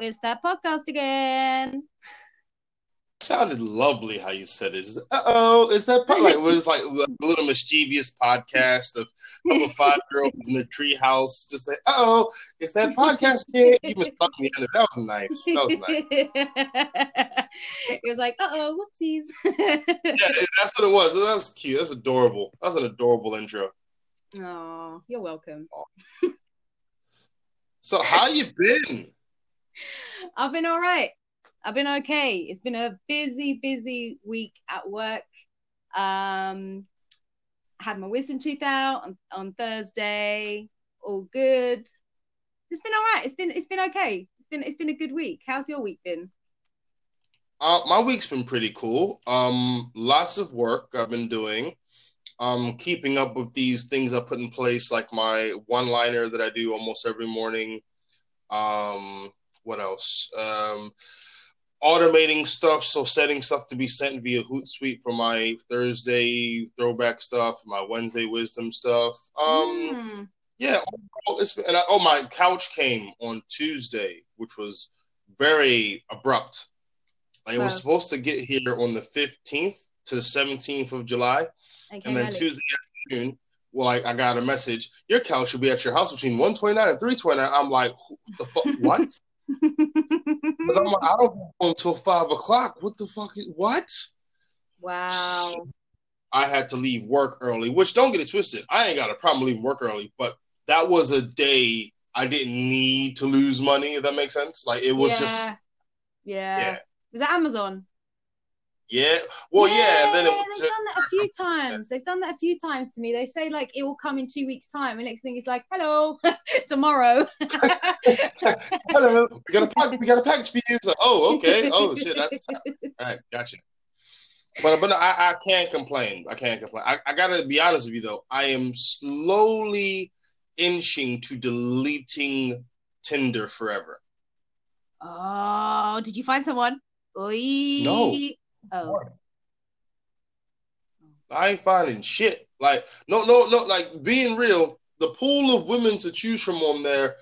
it's that podcast again. sounded lovely how you said it. Uh oh, is that po-? like it was like a little mischievous podcast of, of a five year old in a treehouse just say, uh oh, is that podcast again? You was stuck me under. That was nice. That was nice. it was like, uh oh, whoopsies. yeah, that's what it was. That was cute. That's adorable. That was an adorable intro. Oh, you're welcome. So how you been? I've been all right. I've been okay. It's been a busy, busy week at work. Um, had my wisdom tooth out on, on Thursday. All good. It's been all right. It's been it's been okay. It's been it's been a good week. How's your week been? Uh, my week's been pretty cool. Um, lots of work I've been doing. Um, keeping up with these things I put in place, like my one liner that I do almost every morning. Um, what else? Um, automating stuff, so setting stuff to be sent via Hootsuite for my Thursday throwback stuff, my Wednesday wisdom stuff. Um, mm. yeah, and I, oh, my couch came on Tuesday, which was very abrupt. Like, wow. It was supposed to get here on the fifteenth to the seventeenth of July, and then Tuesday afternoon. Well, like I got a message. Your couch should be at your house between one twenty nine and three twenty nine. I'm like, the fuck? What? Because I'm like, I don't go until five o'clock. What the fuck? Is, what? Wow. So I had to leave work early, which don't get it twisted. I ain't got a problem leaving work early, but that was a day I didn't need to lose money. If that makes sense, like it was yeah. just. Yeah. yeah. Was that Amazon? Yeah. Well, yeah. yeah and then it, they've done that a few times. They've done that a few times to me. They say like it will come in two weeks' time, and next thing is like, "Hello, tomorrow." Hello, we got a pack. We got a package for you. like, oh, okay. Oh shit, that's all right. Gotcha. But but I, I can't complain. I can't complain. I, I gotta be honest with you though. I am slowly inching to deleting Tinder forever. Oh, did you find someone? Oy. No. Oh. I ain't finding shit. Like, no, no, no, like being real, the pool of women to choose from on there,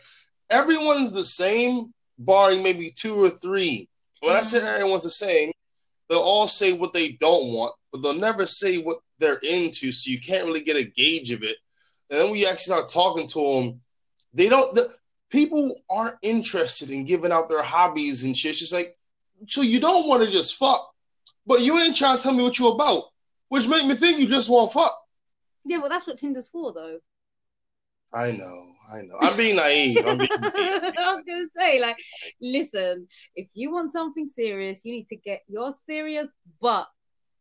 everyone's the same, barring maybe two or three. When mm-hmm. I say everyone's the same, they'll all say what they don't want, but they'll never say what they're into, so you can't really get a gauge of it. And then when you actually start talking to them, they don't. The, people aren't interested in giving out their hobbies and shit. It's just like, so you don't want to just fuck. But you ain't trying to tell me what you about, which make me think you just want fuck. Yeah, well, that's what Tinder's for, though. I know, I know. I'm being naive. I'm being naive. I was gonna say, like, listen, if you want something serious, you need to get your serious butt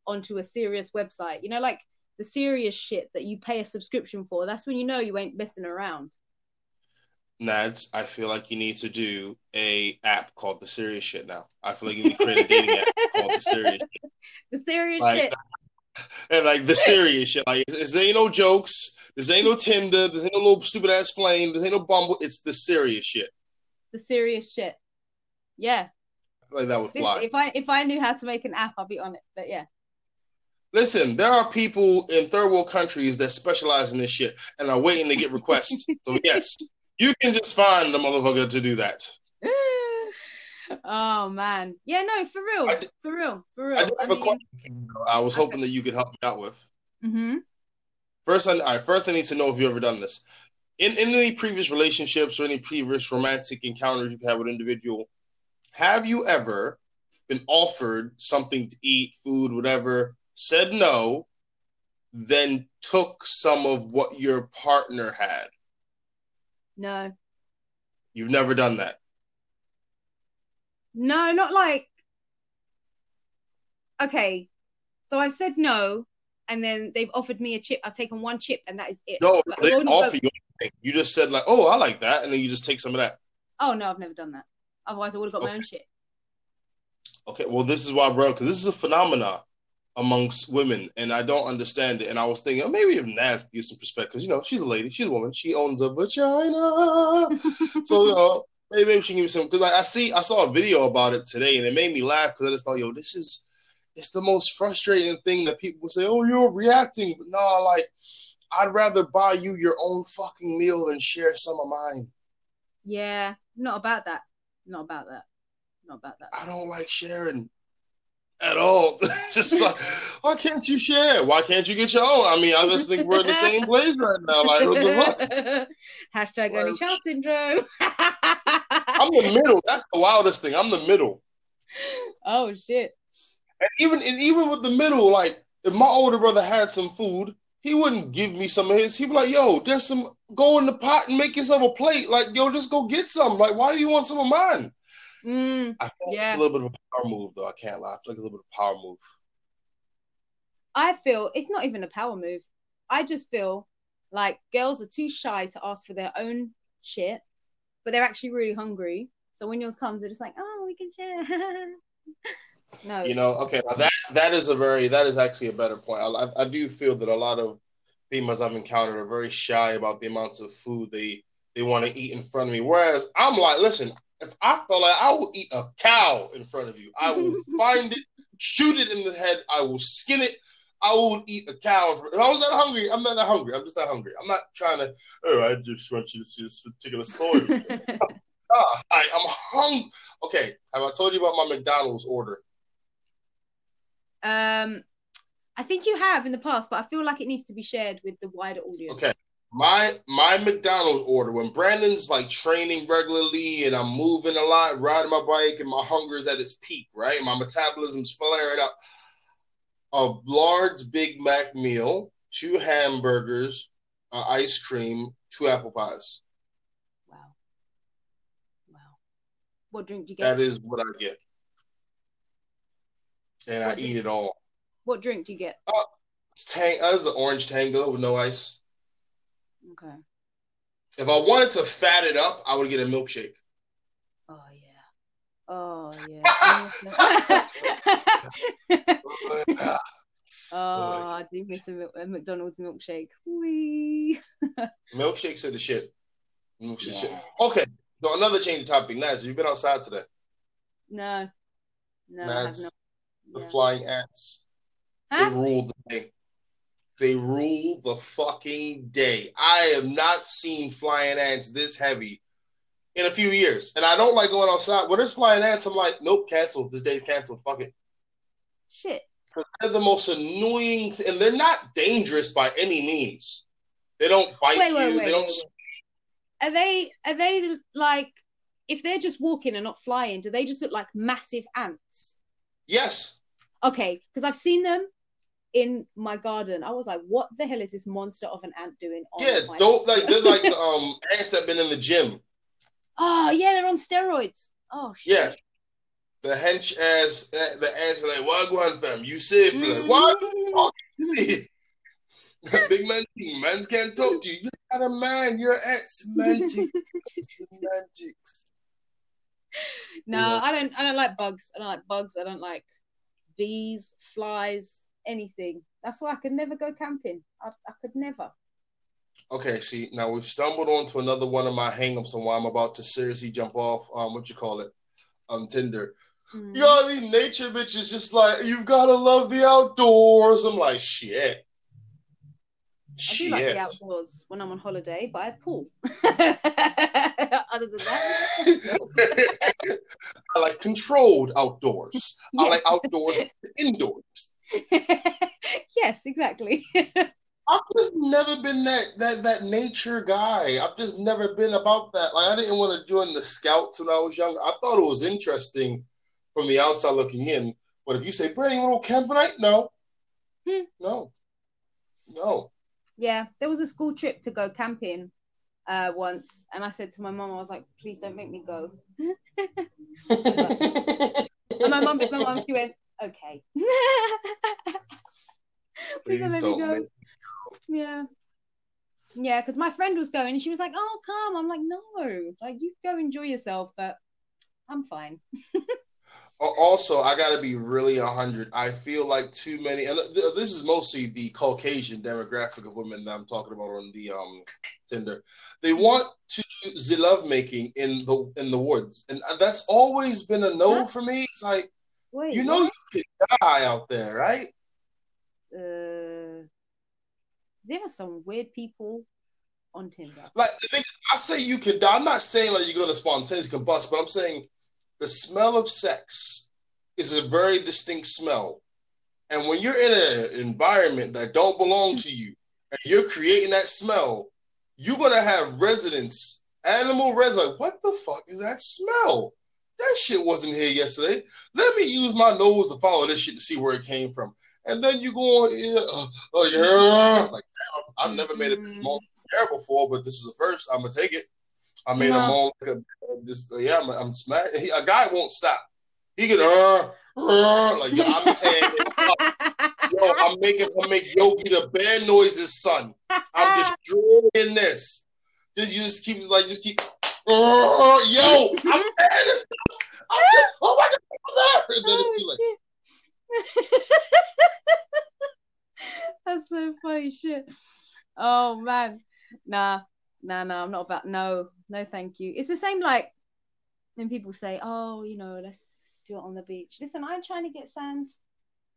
onto a serious website. You know, like the serious shit that you pay a subscription for. That's when you know you ain't messing around. Nadz, I feel like you need to do a app called the Serious Shit now. I feel like you need to create a dating app called the Serious Shit. The Serious like, Shit. And like the serious shit. Like this ain't no jokes. This ain't no Tinder. This ain't no little stupid ass flame. This ain't no Bumble. It's the serious shit. The serious shit. Yeah. like that would fly. If I if I knew how to make an app, I'd be on it. But yeah. Listen, there are people in third world countries that specialize in this shit and are waiting to get requests. so yes, you can just find the motherfucker to do that. oh man, yeah, no, for real, did, for real, for real. I, I, mean, question, I was hoping okay. that you could help me out with. Mm-hmm. First, I, right, first I need to know if you've ever done this. In, in any previous relationships or any previous romantic encounters you've had with an individual, have you ever been offered something to eat, food, whatever, said no, then took some of what your partner had? No. You've never done that? No, not like. Okay. So I've said no, and then they've offered me a chip. I've taken one chip, and that is it. No, like, they offer you anything. You just said, like, oh, I like that. And then you just take some of that. Oh, no, I've never done that. Otherwise, I would have got okay. my own shit. Okay, well, this is why, bro, because this is a phenomenon amongst women, and I don't understand it. And I was thinking, oh, maybe if Nadz gives some perspective, because you know she's a lady, she's a woman, she owns a vagina, so you know maybe, maybe she can give me some. Because I, I, see, I saw a video about it today, and it made me laugh because I just thought, yo, this is it's the most frustrating thing that people say, oh, you're reacting, but no, like I'd rather buy you your own fucking meal than share some of mine. Yeah, not about that. Not about that. Not about that. I don't like sharing at all. just like, why can't you share? Why can't you get your own? I mean, I just think we're in the same place right now. Like, what the fuck? Hashtag only child syndrome. I'm the middle. That's the wildest thing. I'm the middle. Oh shit. And even and even with the middle, like if my older brother had some food, he wouldn't give me some of his. He'd be like, "Yo, there's some. Go in the pot and make yourself a plate. Like, yo, just go get some. Like, why do you want some of mine?" Mm, I feel yeah. it's a little bit of a power move, though. I can't lie. I feel like it's a little bit of a power move. I feel it's not even a power move. I just feel like girls are too shy to ask for their own shit, but they're actually really hungry. So when yours comes, they're just like, "Oh, we can share." no, You know, okay, now that that is a very that is actually a better point. I, I do feel that a lot of females I've encountered are very shy about the amounts of food they they want to eat in front of me. Whereas I'm like, listen, if I felt like I will eat a cow in front of you, I will find it, shoot it in the head, I will skin it. I will eat a cow. If I was that hungry, I'm not that hungry. I'm just that hungry. I'm not trying to. Oh, I just want you to see this particular soy. ah, I, I'm hungry. Okay, have I told you about my McDonald's order? Um, I think you have in the past, but I feel like it needs to be shared with the wider audience. Okay. My my McDonald's order when Brandon's like training regularly and I'm moving a lot, riding my bike, and my hunger is at its peak, right? My metabolism's flaring up. A large Big Mac meal, two hamburgers, uh, ice cream, two apple pies. Wow. Wow. What drink do you get? That is what I get, and What I do- eat it all. What drink do you get? Tang, that is an orange tango with no ice. Okay. If I wanted to fat it up, I would get a milkshake. Oh yeah. Oh yeah. oh, I do miss a, a McDonald's milkshake. Wee. Milkshakes are the shit. Milkshake Yeah. shit. Okay, so another change of topic. Nadz, have you been outside today? No. No, I have not. The Yeah. flying ants. They ruled the day. They rule the fucking day. I have not seen flying ants this heavy in a few years. And I don't like going outside. When there's flying ants, I'm like, nope, cancel. This day's canceled. Fuck it. Shit. Because they're the most annoying, and they're not dangerous by any means. They don't bite Wait, you. wait, wait, they don't. wait, Are they are they like if they're just walking and not flying, do they just look like massive ants? Yes. Okay, because I've seen them in my garden. I was like, what the hell is this monster of an ant doing? On Yeah, don't like they're like the um ants that been in the gym. Oh yeah, they're on steroids. Oh shit. Yes. The hench ass the ants are like, Wagwan fam, you safe. Like, what? Mm. Big man mans can't talk to you. You're not a man, you're an ant. Semantics. Semantics. No, Yeah. I don't. I don't like bugs. I don't like bugs. I don't like bees, flies, anything. That's why I could never go camping. I, I could never. Okay, see, now we've stumbled onto another one of my hangups on why I'm about to seriously jump off um what you call it on Tinder. Mm. You got these nature bitches just like you've gotta love the outdoors. I'm like shit. I do like the outdoors when I'm on holiday, by a pool. Other than that, I like controlled outdoors. I like outdoors indoors. yes, exactly. I've just never been that that that nature guy. I've just never been about that. Like I didn't want to join the scouts when I was young. I thought it was interesting from the outside looking in. But if you say, Brandon, you want to go camp tonight? No. Hmm. No. No. yeah, there was a school trip to go camping uh, once, and I said to my mom, I was like, "Please don't make me go." And my mom, my mom, she went, "Okay." Please don't Please don't me go. Yeah. Yeah, because my friend was going and she was like, Oh, come. I'm like, No, like, you go enjoy yourself, but I'm fine. Also, I got to be really 100. I feel like too many, and this is mostly the Caucasian demographic of women that I'm talking about on the um, Tinder. They want to do the love making in the in the woods, and that's always been a no Huh? for me. It's like Wait, you know you could die out there, right? uh, there are some weird people on Tinder. Like the thing, I say you could die. I'm not saying like you're gonna spontaneously combust, but I'm saying the smell of sex is a very distinct smell. And when you're in an environment that don't belong to you and you're creating that smell, you're gonna have residents, animal residents, like, what the fuck is that smell? That shit wasn't here yesterday. Let me use my nose to follow this shit to see where it came from. And then you go on, yeah, uh, oh yeah, like I've never made a mm-hmm. moan hair before, but this is the first. I'm gonna take it. I made no. a moan like a, just yeah, I'm, I'm smack. A guy won't stop. He could uh, uh like yo, I'm saying, yo, I'm making I'm make Yogi the bad noises, son. I'm destroying this. Just you just keep like just keep. Uh, yo, I'm this. I'm saying, oh my god, I'm and then it's too late. That's so funny shit. Oh man. Nah, nah, nah, I'm not about no, no, thank you. It's the same like when people say, Oh, you know, let's do it on the beach. Listen, I'm trying to get sand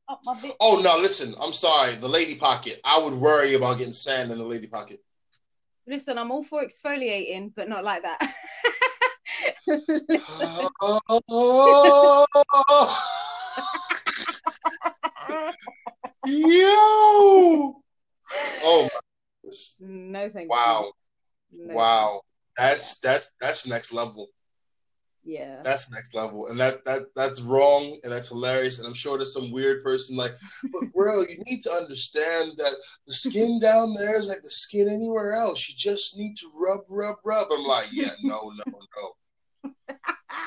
up my. Oh no, listen, I'm sorry, the lady pocket. I would worry about getting sand in the lady pocket. Listen, I'm all for exfoliating, but not like that. Yo! Oh no, thank. Wow. No. Wow. That's that's that's next level. Yeah. That's next level. And that that that's wrong and that's hilarious. And I'm sure there's some weird person like, but bro, you need to understand that the skin down there is like the skin anywhere else. You just need to rub, rub, rub. I'm like, yeah, no, no, no.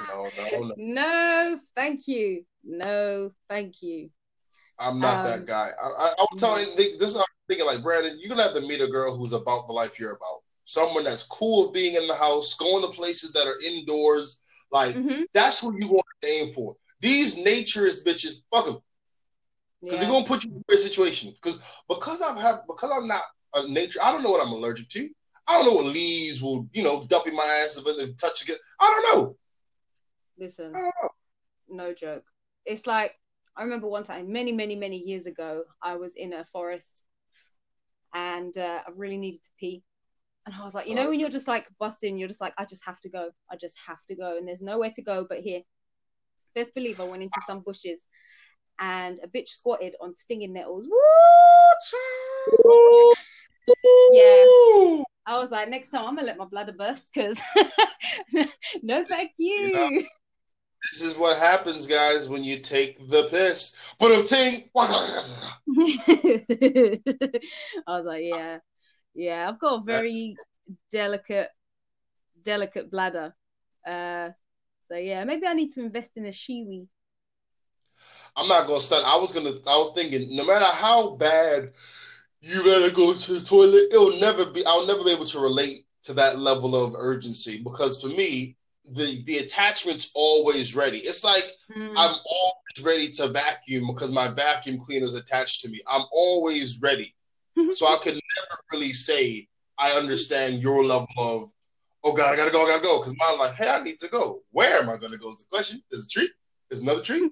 No, no, no. No, thank you. No, thank you. I'm not um, that guy. I, I, I'm telling you, this is how I'm thinking like Brandon, you're gonna have to meet a girl who's about the life you're about. Someone that's cool with being in the house, going to places that are indoors. Like mm-hmm. that's what you want to aim for. These naturist bitches, fuck them. Because yeah. they're gonna put you in a situation. Because because I've had because I'm not a nature, I don't know what I'm allergic to. I don't know what leaves will, you know, dump in my ass if they touch again. I don't know. Listen, don't know. no joke. It's like I remember one time, many, many, many years ago, I was in a forest and uh, I really needed to pee. And I was like, you know, when you're just like busting, you're just like, I just have to go. I just have to go. And there's nowhere to go but here. Best believe I went into some bushes and a bitch squatted on stinging nettles. Woo, yeah. I was like, next time I'm gonna let my bladder burst because no thank you. This is what happens, guys, when you take the piss. But I'm ting. I was like, yeah, yeah. I've got a very That's... delicate, delicate bladder. Uh, so yeah, maybe I need to invest in a Shewee. I'm not gonna start. I was gonna. I was thinking, no matter how bad you gotta go to the toilet, it'll never be. I'll never be able to relate to that level of urgency because for me, the the attachment's always ready. It's like mm. I'm always ready to vacuum because my vacuum cleaner is attached to me. I'm always ready. So I could never really say I understand your level of oh god, I gotta go, I gotta go. Because mine's like, hey, I need to go. Where am I gonna go? Is the question. Is a tree? Is another tree?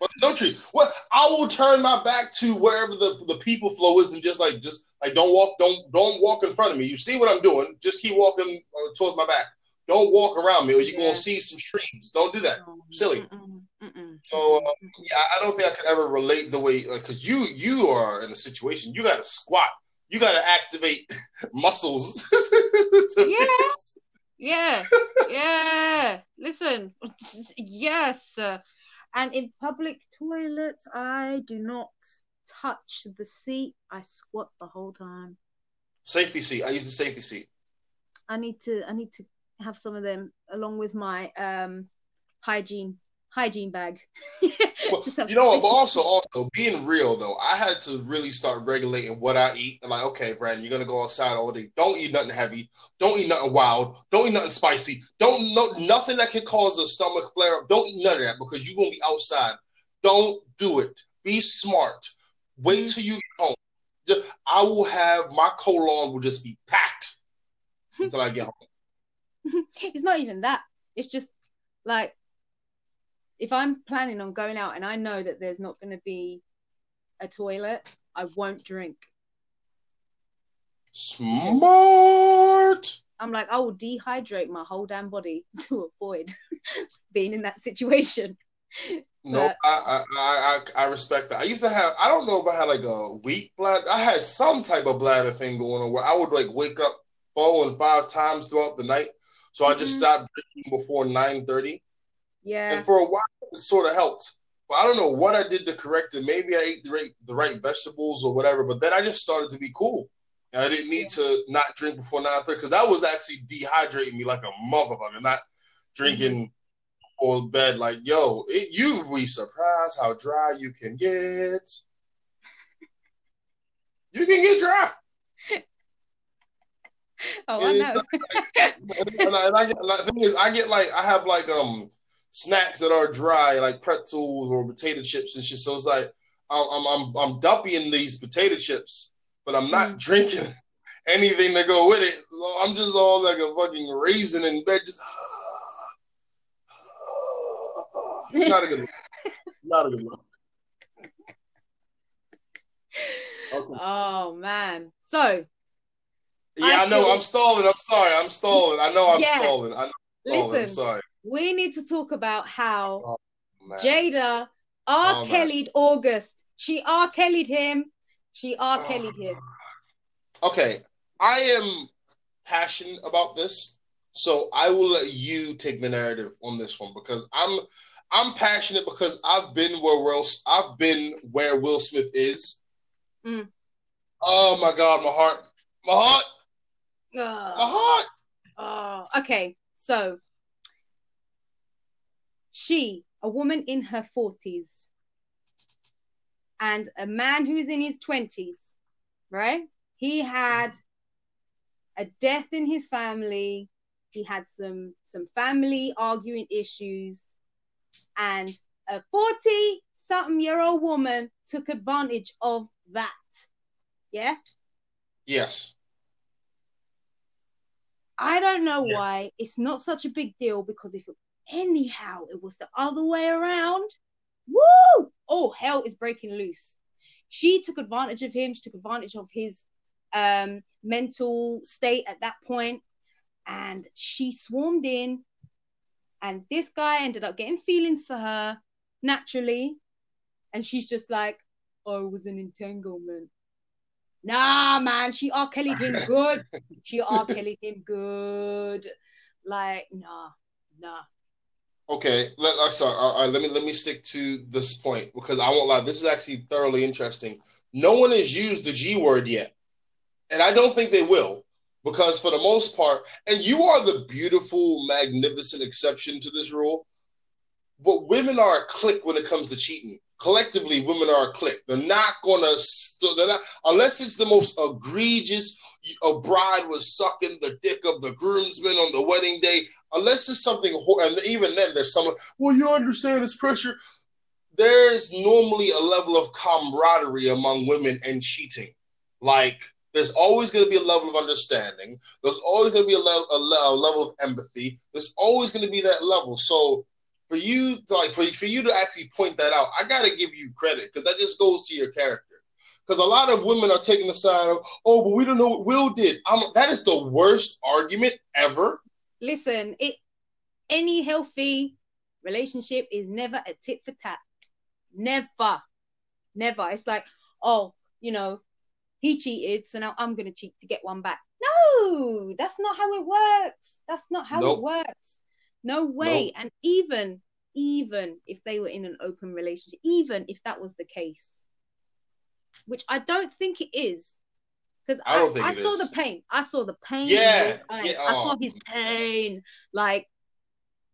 But no tree. What I will turn my back to wherever the, the people flow is and just like just like don't walk, don't don't walk in front of me. You see what I'm doing? Just keep walking uh, towards my back. Don't walk around me, or you're yeah. gonna see some streams. Don't do that. Silly. Mm-mm, so uh, yeah, I don't think I could ever relate the way like because you you are in a situation you got to squat, you got to activate muscles. yeah, yeah, yeah. Listen, yes, and in public toilets, I do not touch the seat. I squat the whole time. Safety seat. I use the safety seat. I need to. I need to have some of them along with my um, hygiene hygiene bag. well, you know, but also also being real though, I had to really start regulating what I eat. And like, okay, Brandon, you're gonna go outside all day. Don't eat nothing heavy. Don't eat nothing wild. Don't eat nothing spicy. Don't no nothing that can cause a stomach flare up. Don't eat none of that because you're gonna be outside. Don't do it. Be smart. Wait mm-hmm. till you get home. I will have my colon will just be packed until I get home. it's not even that. It's just like if I'm planning on going out and I know that there's not going to be a toilet, I won't drink. Smart. I'm like, I will dehydrate my whole damn body to avoid being in that situation. No, I, I, I I respect that. I used to have I don't know if I had like a weak bladder. I had some type of bladder thing going on where I would like wake up four and five times throughout the night. So mm-hmm. I just mm-hmm. stopped drinking before nine thirty. Yeah. And for a while it sort of helped. But I don't know what I did to correct it. Maybe I ate the right the right vegetables or whatever. But then I just started to be cool. And I didn't need yeah. to not drink before nine thirty because that was actually dehydrating me like a motherfucker. Not drinking mm-hmm or bed like, yo, it, you be surprised how dry you can get. You can get dry. Oh, and I know. and, I, and I get, the thing is, I get like, I have like um snacks that are dry, like pretzels or potato chips and shit. So it's like, I'm I'm I'm, I'm dumping these potato chips, but I'm not mm. drinking anything to go with it. So I'm just all like a fucking raisin in bed, just. It's not a good look. not a good look. Okay. Oh man. So Yeah, I, I know. Feel... I'm stalling. I'm sorry. I'm stalling. I know I'm yeah. stalling. I know I'm stalling. Listen, I'm sorry. We need to talk about how oh, Jada R. Oh, Kelly'd August. She R. Kelly'd him. She R. Oh, Kelly'd him. Okay. I am passionate about this. So I will let you take the narrative on this one because I'm I'm passionate because I've been where Will I've been where Will Smith is. Mm. Oh my God, my heart, my heart, uh, my heart. Oh, okay. So she, a woman in her forties, and a man who's in his twenties, right? He had a death in his family. He had some some family arguing issues and a 40 something year old woman took advantage of that. Yeah? Yes. I don't know yeah. why it's not such a big deal because if it, anyhow it was the other way around, woo! Oh, hell is breaking loose. She took advantage of him, she took advantage of his um, mental state at that point, and she swarmed in and this guy ended up getting feelings for her naturally. And she's just like, oh, it was an entanglement. Nah, man, she R. Kelly'd him good. she R. Kelly'd him good. Like, nah, nah. Okay, let, uh, sorry. All right, let me let me stick to this point because I won't lie. This is actually thoroughly interesting. No one has used the G word yet, and I don't think they will because for the most part, and you are the beautiful, magnificent exception to this rule. But women are a clique when it comes to cheating. Collectively, women are a clique. They're not gonna, they're not, unless it's the most egregious. A bride was sucking the dick of the groomsman on the wedding day. Unless it's something, and even then, there's someone. Well, you understand it's pressure. There's normally a level of camaraderie among women and cheating, like there's always going to be a level of understanding. There's always going to be a, le- a, le- a, level of empathy. There's always going to be that level. So for you, to, like for, for you to actually point that out, I got to give you credit because that just goes to your character. Because a lot of women are taking the side of, oh, but we don't know what Will did. I'm, that is the worst argument ever. Listen, it any healthy relationship is never a tit for tat. Never, never. It's like, oh, you know, he cheated, so now I'm going to cheat to get one back. No, that's not how it works. That's not how nope. it works. No way. Nope. And even, even if they were in an open relationship, even if that was the case, which I don't think it is, because I, I, I saw is. the pain. I saw the pain. Yeah, yeah. I oh. saw his pain. Like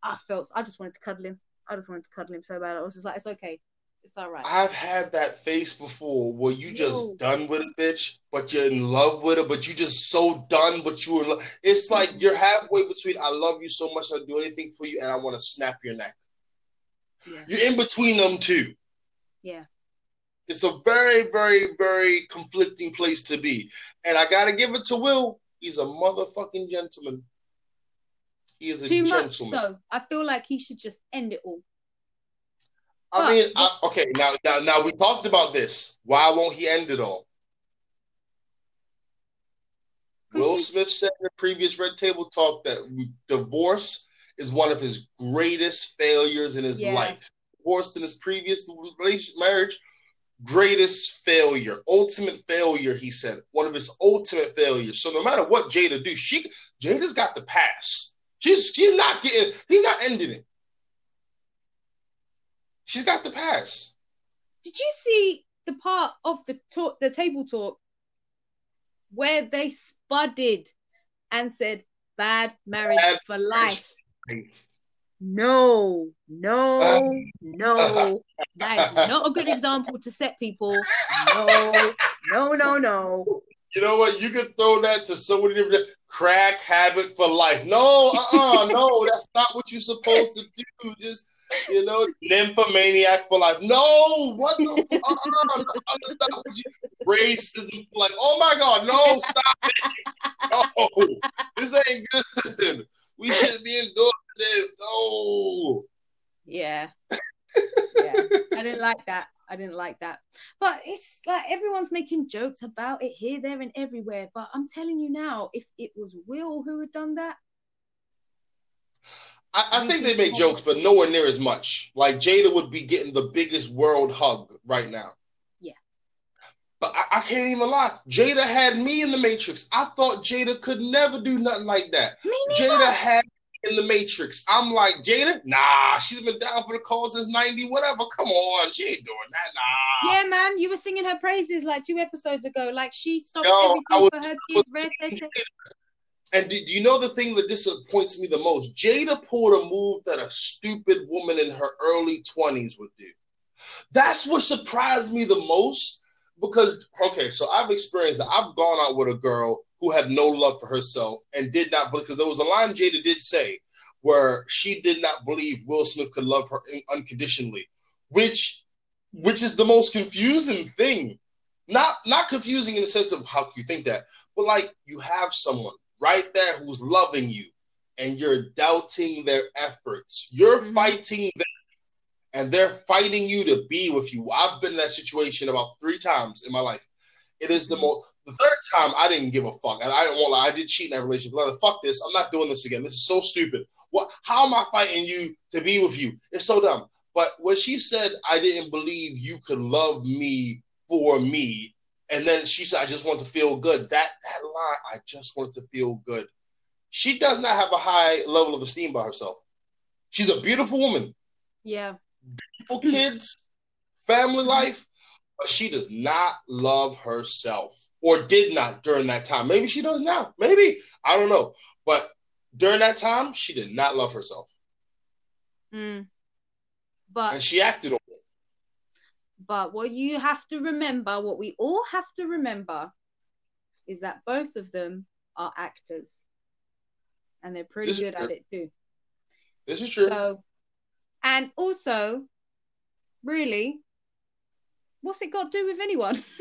I felt. I just wanted to cuddle him. I just wanted to cuddle him so bad. I was just like, it's okay. It's all right. I've had that face before where you just done with a bitch, but you're in love with her, but you just so done, but you are It's like you're halfway between I love you so much I'll do anything for you and I want to snap your neck. Yeah. You're in between them two. Yeah. It's a very, very, very conflicting place to be. And I gotta give it to Will. He's a motherfucking gentleman. He is a Too gentleman. Much so. I feel like he should just end it all. I mean, I, okay, now, now, now we talked about this. Why won't he end it all? Will Smith said in the previous Red Table Talk that divorce is one of his greatest failures in his yeah. life. Divorced in his previous marriage, greatest failure, ultimate failure. He said one of his ultimate failures. So no matter what Jada do, she Jada's got the pass. She's she's not getting. He's not ending it. She's got the pass. Did you see the part of the talk, the table talk, where they spudded and said bad marriage bad for life? No, no, no. That is not a good example to set people. No, no, no, no. You know what? You could throw that to somebody different. Crack habit for life. No, uh-uh, no, that's not what you're supposed to do. Just you know, nymphomaniac for life. No, what the fuck? Uh-uh, stop you. Racism for like, oh my god, no, stop it. No, this ain't good. We shouldn't be endorsing this. No. Yeah. yeah. I didn't like that. I didn't like that. But it's like everyone's making jokes about it here, there, and everywhere. But I'm telling you now, if it was Will who had done that, I, I think they make jokes, but nowhere near as much. Like Jada would be getting the biggest world hug right now. But I, I, can't even lie. Jada had me in the Matrix. I thought Jada could never do nothing like that. Jada had in the Matrix. I'm like, Jada, nah, she's been down for the cause since 90, whatever. Come on, she ain't doing that, nah. Yeah, man, you were singing her praises like two episodes ago. Like she stopped Yo, everything was, for her kids. Red, and do, do you know the thing that disappoints me the most? Jada pulled a move that a stupid woman in her early 20s would do. That's what surprised me the most because, okay, so I've experienced that. I've gone out with a girl who had no love for herself and did not, because there was a line Jada did say where she did not believe Will Smith could love her unconditionally, which which is the most confusing thing. Not not confusing in the sense of how you think that, but like you have someone right there who's loving you and you're doubting their efforts. You're mm-hmm. fighting them and they're fighting you to be with you. I've been in that situation about three times in my life. It is the most. The third time, I didn't give a fuck. I, I don't want. I did cheat in that relationship. Like, fuck this. I'm not doing this again. This is so stupid. What? How am I fighting you to be with you? It's so dumb. But when she said, "I didn't believe you could love me for me," And then she said, I just want to feel good. That that line, I just want to feel good. She does not have a high level of esteem by herself. She's a beautiful woman. Yeah. Beautiful kids, family life, but she does not love herself or did not during that time. Maybe she does now. Maybe. I don't know. But during that time, she did not love herself. Mm. But and she acted on it. but what you have to remember, what we all have to remember, is that both of them are actors. And they're pretty this good at it too. This is true. So, and also, really, what's it got to do with anyone?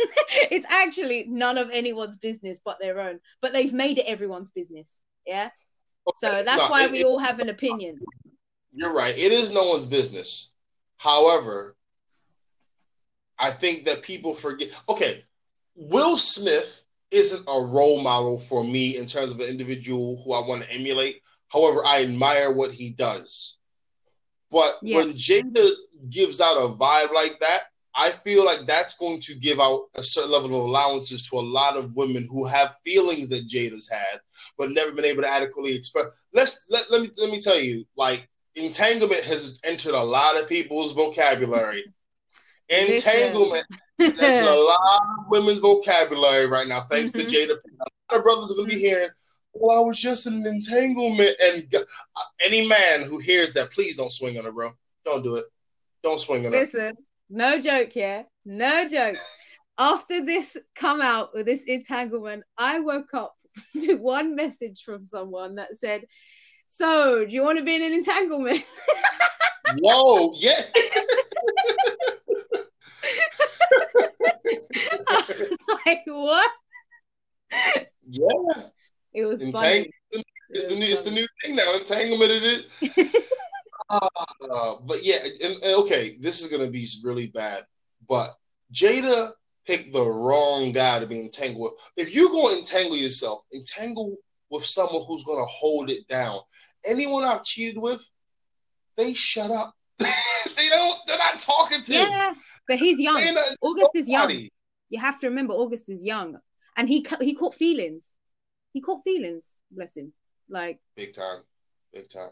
it's actually none of anyone's business but their own. But they've made it everyone's business. Yeah. So that's no, why it, we all have an opinion. You're right. It is no one's business. However, I think that people forget. Okay, Will Smith isn't a role model for me in terms of an individual who I want to emulate. However, I admire what he does. But yeah. when Jada gives out a vibe like that, I feel like that's going to give out a certain level of allowances to a lot of women who have feelings that Jada's had, but never been able to adequately express. Let's let, let me let me tell you, like entanglement has entered a lot of people's vocabulary Entanglement. That's a lot of women's vocabulary right now, thanks mm-hmm. to Jada. A lot of brothers are going to be hearing, well, I was just in an entanglement. And uh, any man who hears that, please don't swing on her, bro. Don't do it. Don't swing on her. Listen, no joke here. No joke. After this come out with this entanglement, I woke up to one message from someone that said, So, do you want to be in an entanglement? Whoa, yeah. I was like, what? Yeah. It was funny. It's it the new it's the new thing now. Entanglement it is. uh, but yeah, and, and, okay, this is gonna be really bad. But Jada picked the wrong guy to be entangled with. If you're going to entangle yourself, entangle with someone who's going to hold it down. Anyone I've cheated with, they shut up. they don't. They're not talking to. Yeah, but he's young. August is young. You have to remember, August is young, and he he caught feelings. He caught feelings. Bless him. Like big time, big time.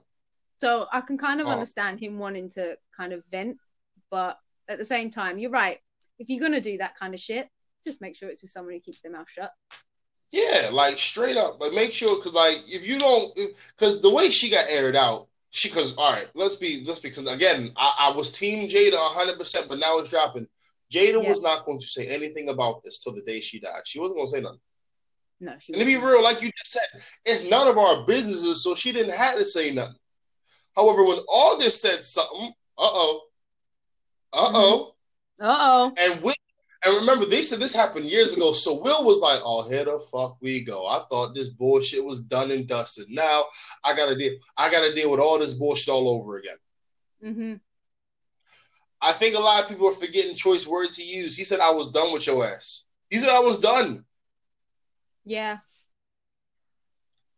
So I can kind of oh. understand him wanting to kind of vent, but at the same time, you're right. If you're gonna do that kind of shit, just make sure it's with someone who keeps their mouth shut. Yeah, like straight up. But make sure, because like if you don't, because the way she got aired out, she because all right, let's be let's be because again, I, I was Team Jada 100, percent but now it's dropping. Jada yeah. was not going to say anything about this till the day she died. She wasn't going to say nothing. No, she and to be real, like you just said, it's none of our businesses, so she didn't have to say nothing. However, when August said something, uh oh, uh oh, uh oh, and Will, and remember they said this happened years ago, so Will was like, "Oh, here the fuck we go." I thought this bullshit was done and dusted. Now I gotta deal, I gotta deal with all this bullshit all over again. Mm-hmm. I think a lot of people are forgetting choice words he used. He said, "I was done with your ass." He said, "I was done." Yeah.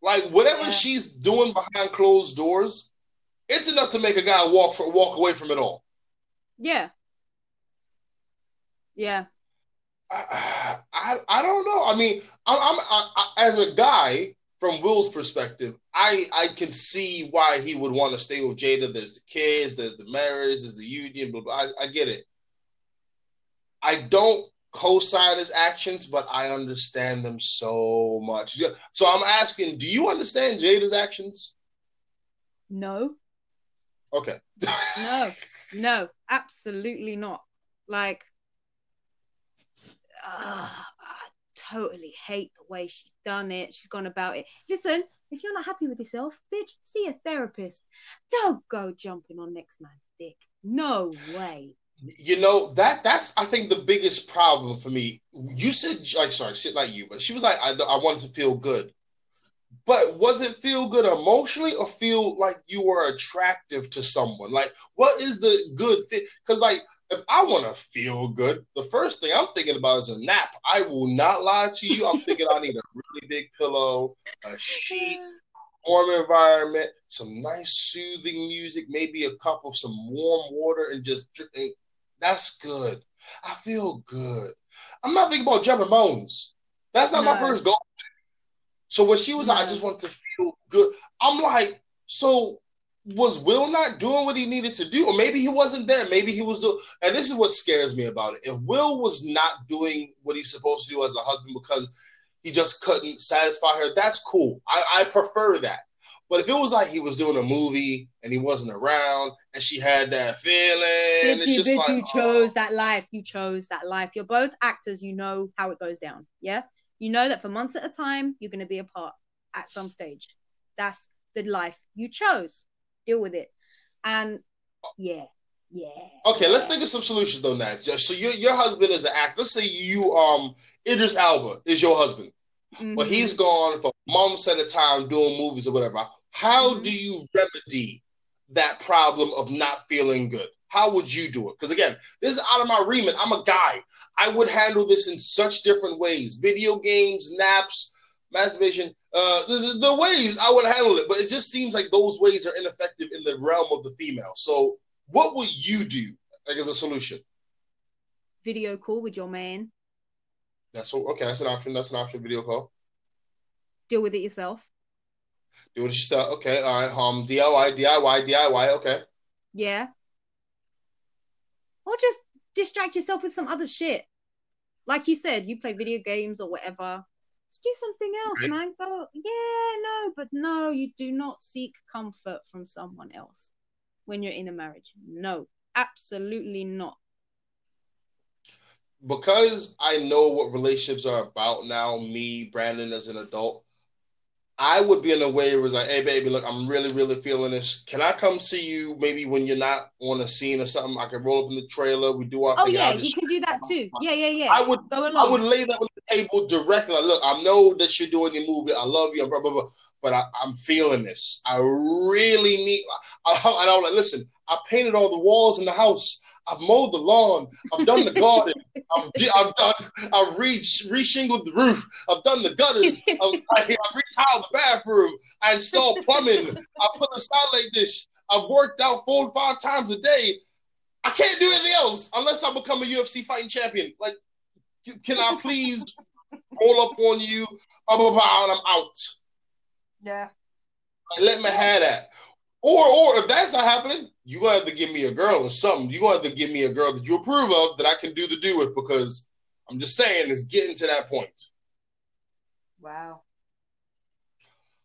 Like whatever yeah. she's doing behind closed doors, it's enough to make a guy walk for walk away from it all. Yeah. Yeah. I, I, I don't know. I mean, I'm, I'm I, as a guy from Will's perspective, I I can see why he would want to stay with Jada. There's the kids, there's the marriage, there's the union, blah blah. I, I get it. I don't co-sign his actions, but I understand them so much. So I'm asking, do you understand Jada's actions? No. Okay. no, no, absolutely not. Like, uh, I totally hate the way she's done it. She's gone about it. Listen, if you're not happy with yourself, bitch, see a therapist. Don't go jumping on next man's dick. No way. You know that that's I think the biggest problem for me. You said like sorry, shit like you, but she was like I I wanted to feel good. But was it feel good emotionally or feel like you were attractive to someone? Like, what is the good thing? Because, like, if I want to feel good, the first thing I'm thinking about is a nap. I will not lie to you. I'm thinking I need a really big pillow, a sheet, warm environment, some nice soothing music, maybe a cup of some warm water, and just drink. That's good. I feel good. I'm not thinking about jumping bones. That's not no. my first goal. So when she was like, I just want to feel good, I'm like, so was Will not doing what he needed to do? Or maybe he wasn't there. Maybe he was doing, and this is what scares me about it. If Will was not doing what he's supposed to do as a husband because he just couldn't satisfy her, that's cool. I, I prefer that. But if it was like he was doing a movie and he wasn't around and she had that feeling, bitch, bitch, like, you oh. chose that life. You chose that life. You're both actors. You know how it goes down. Yeah. You know that for months at a time, you're going to be apart at some stage. That's the life you chose. Deal with it. And yeah, yeah. Okay, let's think of some solutions though, Nat. So your your husband is an actor. Let's say you um Idris Elba is your husband, mm-hmm. but he's gone for months at a time doing movies or whatever. How mm-hmm. do you remedy that problem of not feeling good? How would you do it? Because again, this is out of my remit. I'm a guy. I would handle this in such different ways: video games, naps, masturbation. Uh, the, the ways I would handle it, but it just seems like those ways are ineffective in the realm of the female. So, what would you do like as a solution? Video call with your man. That's okay. That's an option. That's an option. Video call. Deal with it yourself. Do it yourself. Okay. All right. Um. DIY. DIY. DIY. Okay. Yeah or just distract yourself with some other shit. Like you said, you play video games or whatever. Just do something else, right. man. Go, yeah, no, but no, you do not seek comfort from someone else when you're in a marriage. No, absolutely not. Because I know what relationships are about now, me, Brandon, as an adult, I would be in a way where it's like, hey, baby, look, I'm really, really feeling this. Can I come see you maybe when you're not on a scene or something? I can roll up in the trailer. We do our oh, thing. Oh, yeah, you can do that too. Yeah, yeah, yeah. I would, go along. I would lay that on the table directly. Like, look, I know that you're doing your movie. I love you, blah, blah, blah, but I, am feeling this. I really need, I, I, I'm like, listen, I painted all the walls in the house. I've mowed the lawn. I've done the garden. I've, I've done. I've re reshingled the roof. I've done the gutters. I've, I, have retiled the bathroom. I installed plumbing. I put the satellite dish. I've worked out four or five times a day. I can't do anything else unless I become a UFC fighting champion. Like, can I please roll up on you? Blah, blah, blah, and I'm out. Yeah. let me have that. Or, or if that's not happening, you gonna have to give me a girl or something. You gonna have to give me a girl that you approve of that I can do the do with because I'm just saying it's getting to that point. Wow.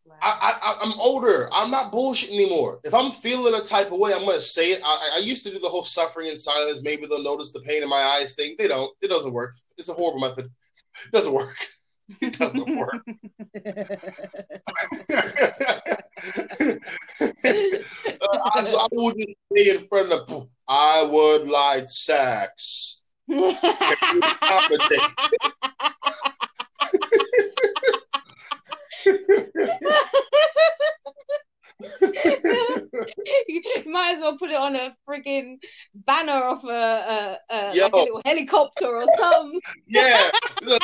wow. I, I I'm older. I'm not bullshit anymore. If I'm feeling a type of way, I'm gonna say it. I, I used to do the whole suffering in silence. Maybe they'll notice the pain in my eyes thing. They don't. It doesn't work. It's a horrible method. It doesn't work. It doesn't work. so I wouldn't say in front of I would like sex. might as well put it on a freaking banner off a, a, a, like a little helicopter or something. Yeah.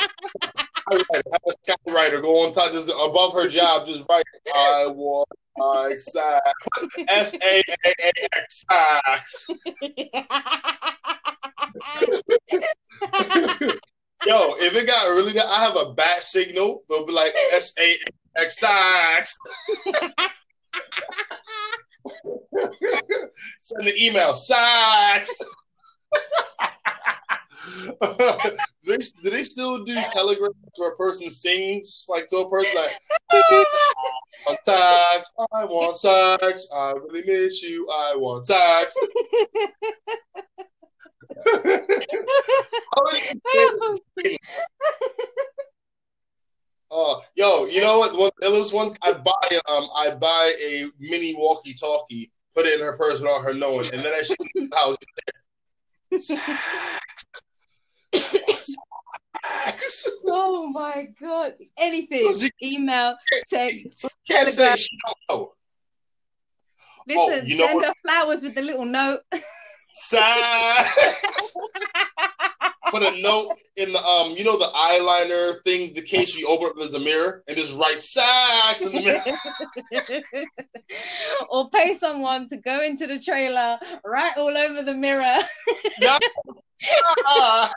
have a skywriter go on top, just above her job, just write, I want my sax. S A A A X. Yo, if it got really, I have a bat signal. They'll be like S A X sax. Send the email, sax. Do, they, do they still do telegrams where a person sings like to a person like I want sex, I want sex, I really miss you, I want sex. Oh, yo, you know what? One illest one, I'd buy um, I'd buy a mini walkie-talkie, put it in her purse without her knowing, and then I the house. oh my god! Anything, email, text, can't say she don't know. Listen, oh, you know send what? her flowers with a little note. Put a note in the um, you know, the eyeliner thing, the case you open up as a mirror, and just write "sex" in the mirror. or pay someone to go into the trailer, write all over the mirror. yeah.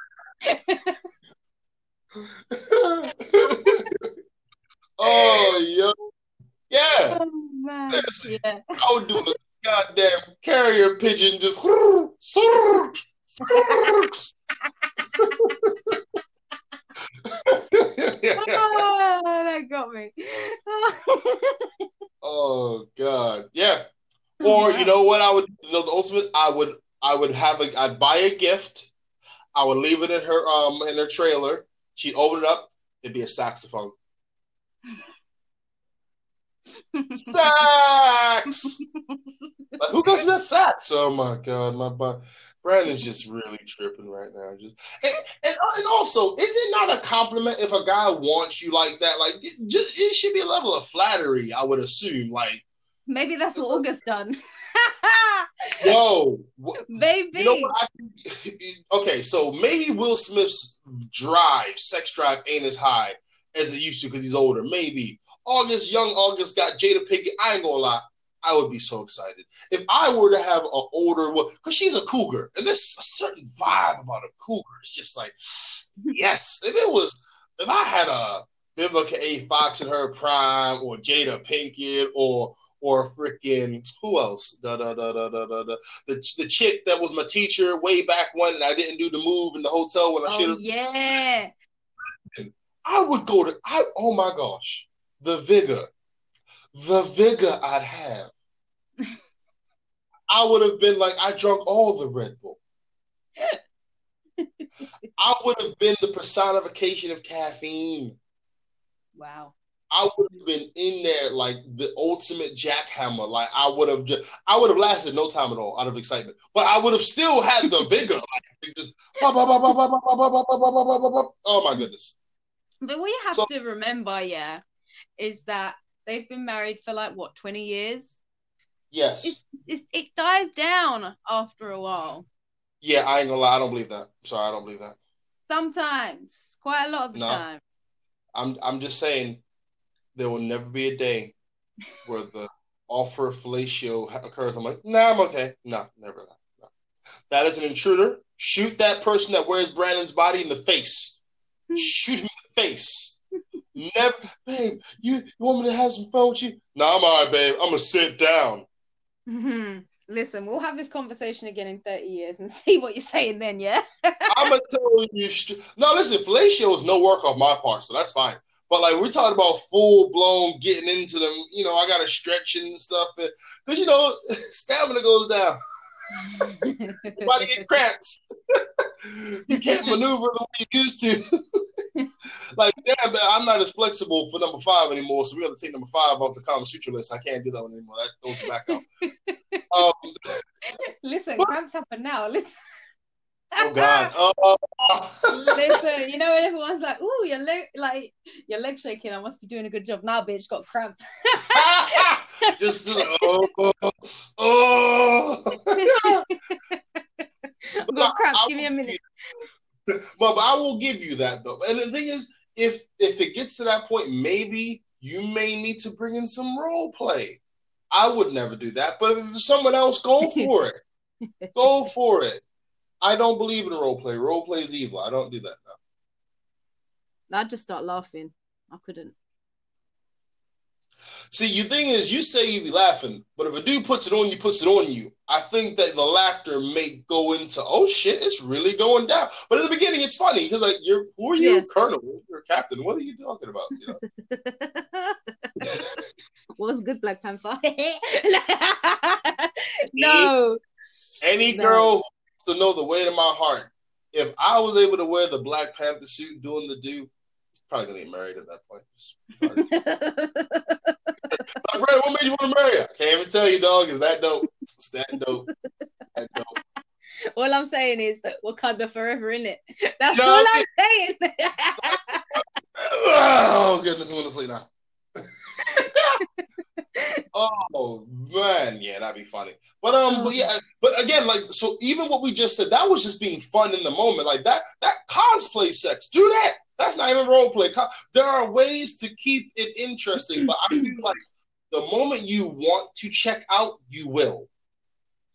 oh, yo. Yeah. Oh, man. Yeah. I would do a goddamn carrier pigeon just. oh, that got me. oh God, yeah. Or you know what I would you know the ultimate I would I would have a I'd buy a gift I would leave it in her um in her trailer. She'd open it up. It'd be a saxophone. sax. Like, who got you that sax? Oh my god, my butt. Brandon's just really tripping right now. Just and, and, uh, and also, is it not a compliment if a guy wants you like that? Like, it, just, it should be a level of flattery, I would assume. Like, maybe that's what August done. Yo, baby. You know okay, so maybe Will Smith's drive, sex drive, ain't as high as it used to because he's older. Maybe August, young August, got Jada Pinkett. I ain't gonna lie, I would be so excited if I were to have an older, because she's a cougar, and there's a certain vibe about a cougar. It's just like, yes. If it was, if I had a Vivica A. Fox in her prime, or Jada Pinkett, or or freaking who else? Da, da, da, da, da, da, da. The the chick that was my teacher way back when and I didn't do the move in the hotel when I should have. Oh, yeah. I would go to. I oh my gosh, the vigor, the vigor I'd have. I would have been like I drunk all the Red Bull. I would have been the personification of caffeine. Wow. I would have been in there like the ultimate jackhammer. Like I would have just, I would have lasted no time at all out of excitement, but I would have still had the vigor. Like just, oh my goodness. But we have so, to remember, yeah, is that they've been married for like what twenty years. Yes. It's, it's, it dies down after a while. Yeah, I ain't gonna lie. I don't believe that. sorry, I don't believe that. Sometimes, quite a lot of the No. time. I'm I'm just saying there will never be a day where the offer of fellatio occurs. I'm like, nah, I'm okay. No, never that. No. That is an intruder. Shoot that person that wears Brandon's body in the face. Hmm. Shoot him in the face. Never, babe. You, you want me to have some fun with you? No, I'm all right, babe. I'm gonna sit down. Listen, we'll have this conversation again in 30 years and see what you're saying then, yeah? I'm gonna tell you. Str- no, listen, fellatio is no work off my part, so that's fine. But like we're talking about full blown getting into them, you know, I gotta stretch and stuff, because you know stamina goes down. Body get cramps. you can't maneuver the way you used to. like, damn, man, I'm not as flexible for number five anymore, so we have to take number five off the Kama Sutra list. I can't do that one anymore. That goes back out. Um, Listen, What? cramps happen now. Listen, oh God. Oh. listen, you know when everyone's like, "Ooh, your leg, like your leg shaking. I must be doing a good job." Now, bitch, got cramp. Just oh, oh. I've got cramp. Give me a minute. But, but I will give you that though. And the thing is, if if it gets to that point, maybe you may need to bring in some role play. I would never do that, but if it's someone else, go for it. go for it. I don't believe in role play. Role play is evil. I don't do that. No. I'd just start laughing. I couldn't. See, your thing is, you say you be laughing, but if a dude puts it on you, puts it on you. I think that the laughter may go into, oh shit, it's really going down. But in the beginning, it's funny because like, you're who are you, Yeah. Colonel? You're a captain. What are you talking about? You know? what was good, Black Panther? no. Any No. girl who wants to know the weight of my heart, if I was able to wear the Black Panther suit doing the do, probably gonna get married at that point. My Brad, what made you want to marry her? Can't even tell you, dog. Is that dope? It's that dope. It's that dope. all I'm saying is that Wakanda forever, in it. That's all I'm saying. Oh goodness, I'm gonna sleep now. oh man, yeah, that'd be funny. But um, but yeah, but again, like so, even what we just said, that was just being fun in the moment. Like that, that cosplay sex, do that. That's not even role play. There are ways to keep it interesting, but I feel like the moment you want to check out, you will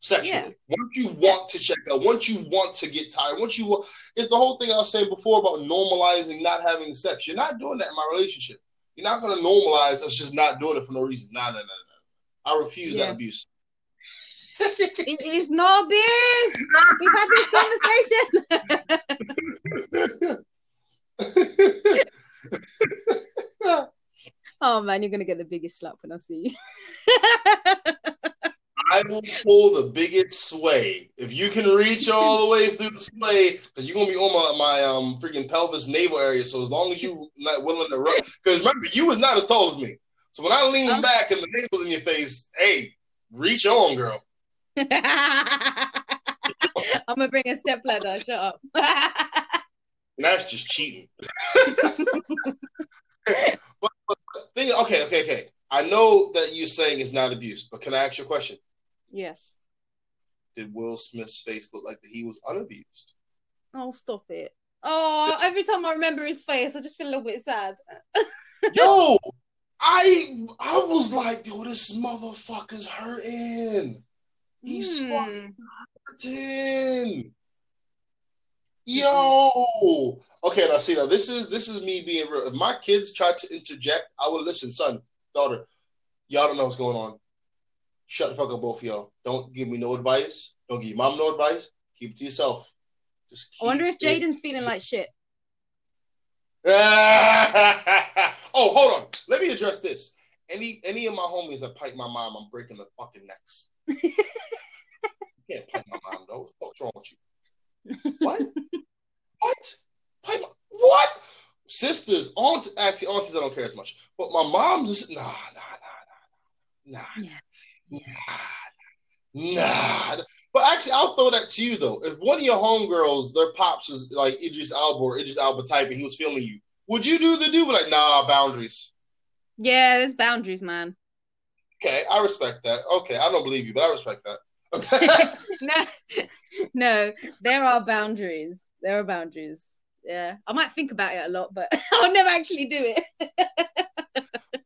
sexually. Once you want to check out, once you want to get tired, once you want, it's the whole thing I was saying before about normalizing not having sex. You're not doing that in my relationship. You're not going to normalize us just not doing it for no reason. No, no, no, no. I refuse Yeah. that abuse. it is no abuse. We've had this conversation. oh man, you're gonna get the biggest slap when I see you. I will pull the biggest sway. If you can reach all the way through the sway, because you're gonna be on my, my um freaking pelvis navel area. So as long as you not willing to run, because remember you was not as tall as me. So when I lean Um, back and the navel's in your face, hey, reach on, girl. I'm gonna bring a step ladder. Shut up. And that's just cheating. but, but thing, okay, okay, okay. I know that you're saying it's not abuse, but can I ask you a question? yes. Did Will Smith's face look like that he was unabused? Oh, stop it. Oh, every time I remember his face, I just feel a little bit sad. Yo, I I was like, yo, this motherfucker's hurting. He's Hmm. fucking hurting. Yo. Okay, now see now this is this is me being real. If my kids tried to interject, I would listen, son, daughter, y'all don't know what's going on. Shut the fuck up, both of y'all. Don't give me no advice. Don't give your mom no advice. Keep it to yourself. Just I wonder if Jaden's feeling like shit. oh, hold on. Let me address this. Any any of my homies that pipe my mom, I'm breaking the fucking necks. you can't pipe my mom though. What the fuck's wrong with you? What? what? Pipe what? Sisters, aunt, actually, aunties, I don't care as much. But my mom just nah, nah, nah, nah, nah, Yeah. nah, nah. But actually, I'll throw that to you though. If one of your homegirls, their pops is like Idris Elba or Idris Elba type, and he was feeling you, would you do the do? But like, nah, boundaries. Yeah, there's boundaries, man. Okay, I respect that. Okay, I don't believe you, but I respect that. no, no, there are boundaries. There are boundaries. Yeah, I might think about it a lot, but I'll never actually do it.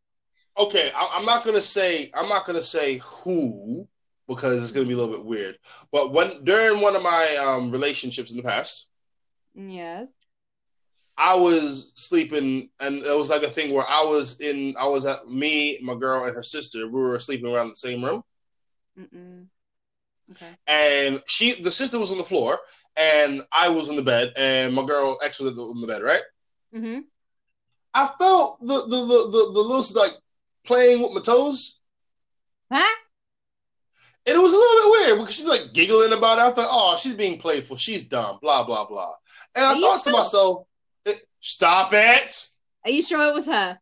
okay, I, am not gonna say I'm not gonna say who because it's gonna be a little bit weird. But when during one of my um, relationships in the past, yes, I was sleeping, and it was like a thing where I was in, I was at me, my girl, and her sister. We were sleeping around the same room. Mm-mm. Okay. And she, the sister was on the floor, and I was in the bed, and my girl ex was in the bed, right? Mm-hmm. I felt the the the the, the little like playing with my toes. Huh? And it was a little bit weird because she's like giggling about it. I thought, oh, she's being playful. She's dumb. Blah blah blah. And I thought to myself, Stop it. Are you sure it was her?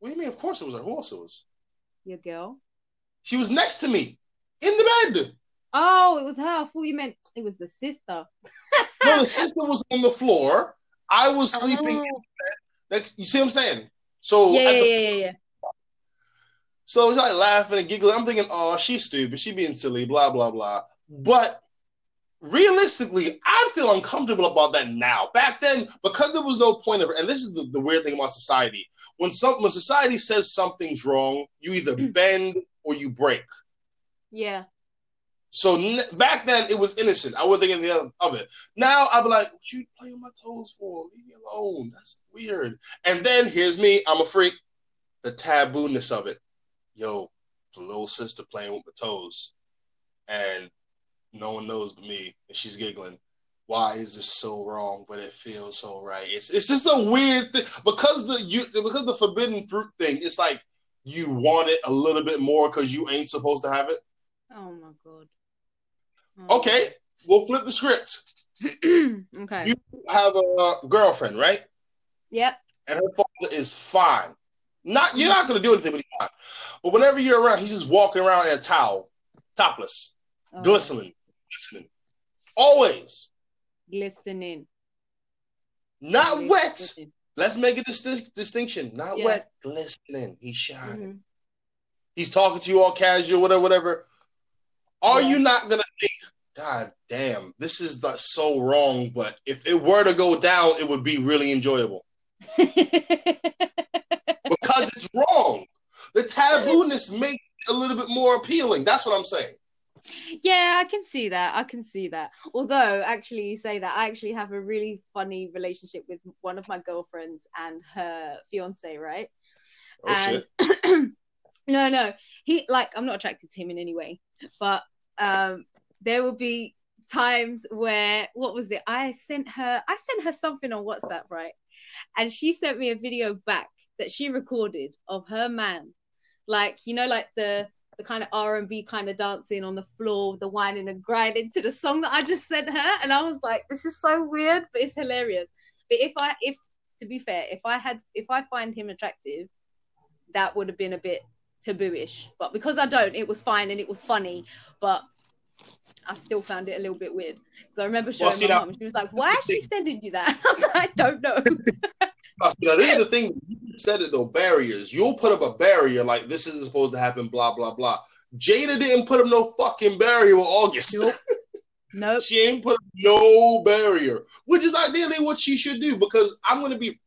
What do you mean? Of course it was her. Who else it was? Your girl. She was next to me in the bed. Oh, it was her. I thought you meant it was the sister. no, the sister was on the floor. I was oh. sleeping. Oh. Next, you see what I'm saying? So yeah, yeah, yeah, yeah. So it's like laughing and giggling. I'm thinking, oh, she's stupid. She being silly. Blah blah blah. But realistically, I'd feel uncomfortable about that now. Back then, because there was no point of, and this is the, the weird thing about society. When some when society says something's wrong, you either bend or you break. Yeah. So back then it was innocent. I wasn't thinking of it. Now I'm like, what you playing my toes for? Leave me alone. That's weird. And then here's me. I'm a freak. The tabooness of it. Yo, the little sister playing with my toes, and no one knows but me, and she's giggling. Why is this so wrong, but it feels so right? It's it's just a weird thing because the you because the forbidden fruit thing. It's like you want it a little bit more because you ain't supposed to have it. Oh my god. Oh. Okay, we'll flip the script. okay. You have a girlfriend, right? Yep. And her father is fine. Not you're not gonna do anything, but he's fine. But whenever you're around, he's just walking around in a towel, topless, oh. glistening glistening. Always. Glistening. Not wet. Let's make a dis- distinction. Not yeah. wet, glistening. He's shining. Mm-hmm. He's talking to you all casual, whatever, whatever. Are yeah. you not gonna think, God damn, this is the, so wrong, but if it were to go down, it would be really enjoyable. because it's wrong. The tabooness makes it a little bit more appealing. That's what I'm saying yeah, I can see that. I can see that. Although, actually, you say that I actually have a really funny relationship with one of my girlfriends and her fiance, right? Oh, and no, no, he like I'm not attracted to him in any way, but um, there will be times where what was it? I sent her, I sent her something on WhatsApp, right? And she sent me a video back that she recorded of her man, like you know, like the the kind of R&B kind of dancing on the floor, the whining and grinding to the song that I just sent her. And I was like, this is so weird, but it's hilarious. But if I, if, to be fair, if I had, if I find him attractive, that would have been a bit tabooish. But because I don't, it was fine and it was funny. But I still found it a little bit weird. Because I remember showing well, my mom, she was like, why is she sending you that? I was like, I don't know. now, this is the thing. You said it though. Barriers. You'll put up a barrier like this isn't supposed to happen. Blah blah blah. Jada didn't put up no fucking barrier with August. Nope. nope. she ain't put up no barrier, which is ideally what she should do. Because I'm gonna be.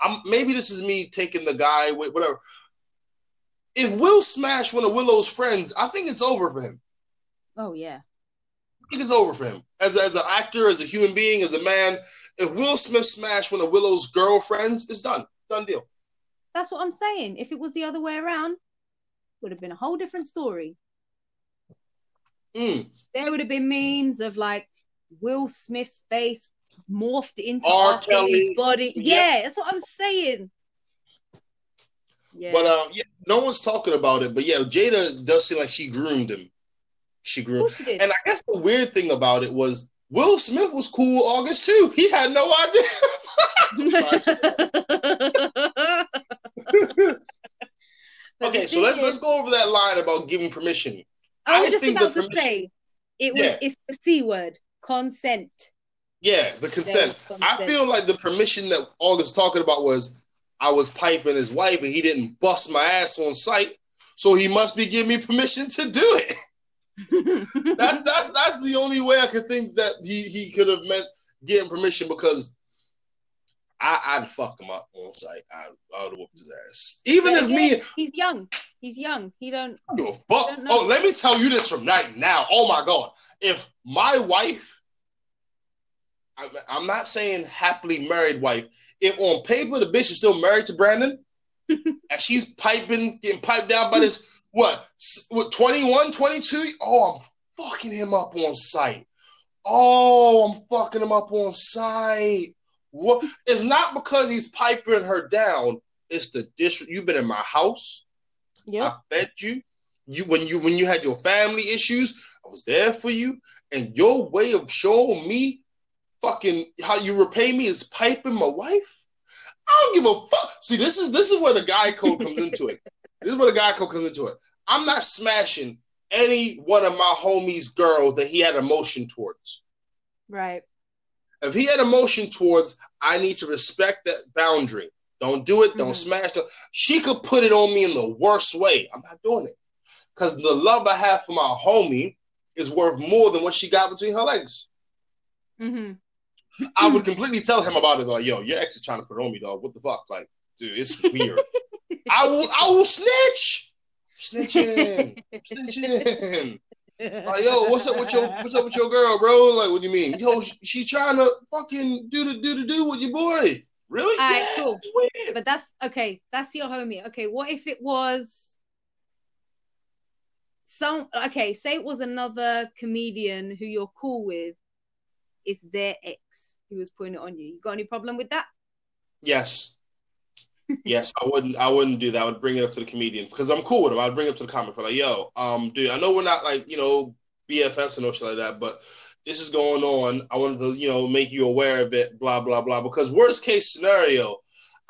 I'm maybe this is me taking the guy with whatever. If Will smash one of Willow's friends, I think it's over for him. Oh yeah. I think it's over for him as as an actor, as a human being, as a man. If Will Smith smashed one of Willow's girlfriends, it's done. Done deal. That's what I'm saying. If it was the other way around, would have been a whole different story. Mm. There would have been memes of like Will Smith's face morphed into R. Kelly's body. Yep. Yeah, that's what I'm saying. Yeah. But um, yeah, no one's talking about it. But yeah, Jada does seem like she groomed him. She grew. She and I guess the weird thing about it was Will Smith was cool August too. He had no idea. okay, so let's is, let's go over that line about giving permission. I was I just about to say it was yeah. it's the C word, consent. Yeah, the consent. consent. I feel like the permission that August talking about was I was piping his wife and he didn't bust my ass on sight, so he must be giving me permission to do it that's that's that's the only way I could think that he he could have meant getting permission because I, would fuck him up on sight. I, I would whoop his ass. Even Yeah, if yeah, me, he's young. He's young. He don't. I don't give a fuck. don't. Oh, let me tell you this from right now. Oh my god, if my wife, I'm, I'm not saying happily married wife, if on paper the bitch is still married to Brandon, and she's piping, getting piped down by this what, what 21, 22? Oh, I'm fucking him up on sight. Oh, I'm fucking him up on sight. What? It's not because he's piping her down. It's the district. You've been in my house. Yeah. I fed you. You when you when you had your family issues, I was there for you. And your way of showing me fucking how you repay me is piping my wife. I don't give a fuck. See, this is this is where the guy code comes into it. This is where the guy code comes into it. I'm not smashing any one of my homies' girls that he had emotion towards. Right. If he had emotion towards, I need to respect that boundary. Don't do it. Don't Mhm. smash it. She could put it on me in the worst way. I'm not doing it because the love I have for my homie is worth more than what she got between her legs. Mm-hmm. I would completely tell him about it. Like, yo, your ex is trying to put on me, dog. What the fuck? Like, dude, it's weird. I will, I will snitch. Snitching, snitching. Like, yo, what's up with your, what's up with your girl, bro? Like, what do you mean? Yo, she, she trying to fucking do the do the do with your boy. Really? Alright, yeah, cool. weird. But that's okay. That's your homie. Okay, what if it was some? Okay, say it was another comedian who you're cool with. Is their ex who was putting it on you? You got any problem with that? Yes. yes, I wouldn't. I wouldn't do that. I would bring it up to the comedian because I'm cool with him. I'd bring it up to the comic for like, yo, um, dude, I know we're not like you know BFFs and no shit like that, but this is going on. I wanted to you know make you aware of it. Blah blah blah. Because worst case scenario,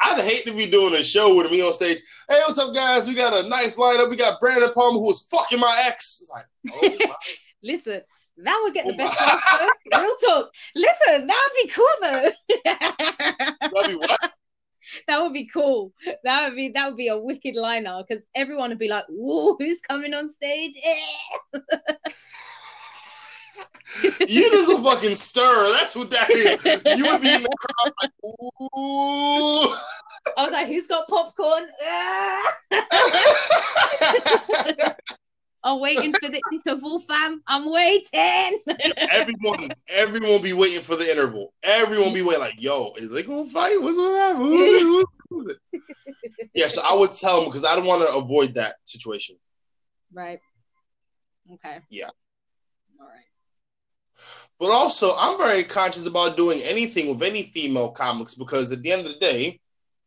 I'd hate to be doing a show with me on stage. Hey, what's up, guys? We got a nice lineup. We got Brandon Palmer who was fucking my ex. It's like, oh my Listen, that would get the Oh best my- show. though. Real talk. Listen, that would be cool though. That'd be what? that would be cool. That would be that would be a wicked liner because everyone would be like, "Whoa, who's coming on stage?" You just a fucking stir. That's what that is. You would be in the crowd like, ooh. I was like, "Who's got popcorn?" I'm waiting for the interval, fam. I'm waiting. everyone, everyone be waiting for the interval. Everyone be waiting like, yo, is they gonna fight? What's gonna happen? Who's it? Who's it? Yeah, so I would tell them because I don't want to avoid that situation. right. Okay. Yeah. All right. But also, I'm very conscious about doing anything with any female comics because at the end of the day,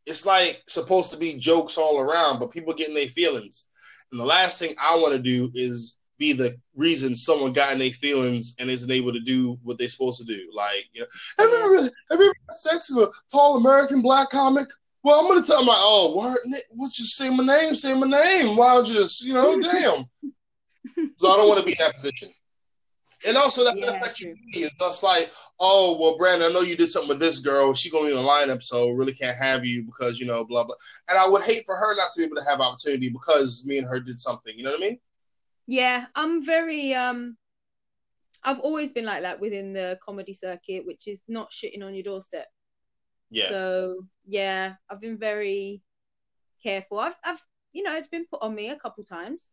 it's like supposed to be jokes all around, but people getting their feelings. And the last thing I want to do is be the reason someone got in their feelings and isn't able to do what they're supposed to do. Like, you know, have you ever, have you ever had sex with a tall American black comic? Well, I'm gonna tell my like, oh, what? What? Just say my name. Say my name. Why you just, you know, damn. So I don't want to be in that position. And also that Yeah, affects true. you. It's just like, oh, well, Brandon, I know you did something with this girl. She gonna be in the lineup, so really can't have you because you know, blah blah. And I would hate for her not to be able to have opportunity because me and her did something. You know what I mean? Yeah, I'm very um I've always been like that within the comedy circuit, which is not shitting on your doorstep. Yeah. So yeah, I've been very careful. I've I've you know, it's been put on me a couple times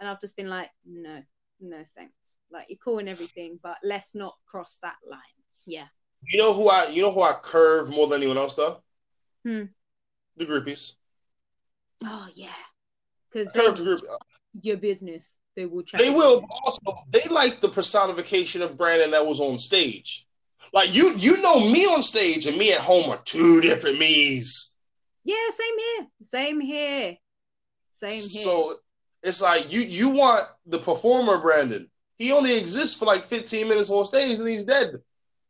and I've just been like, no, no thanks. Like you're cool and everything, but let's not cross that line. Yeah. You know who I? You know who I curve more than anyone else though? Hmm. The groupies. Oh yeah. Because Curve the group. your business. They will chat. They will but also. They like the personification of Brandon that was on stage. Like you, you know me on stage and me at home are two different me's. Yeah, same here. Same here. Same here. So it's like you you want the performer Brandon. He only exists for like 15 minutes on stage and he's dead.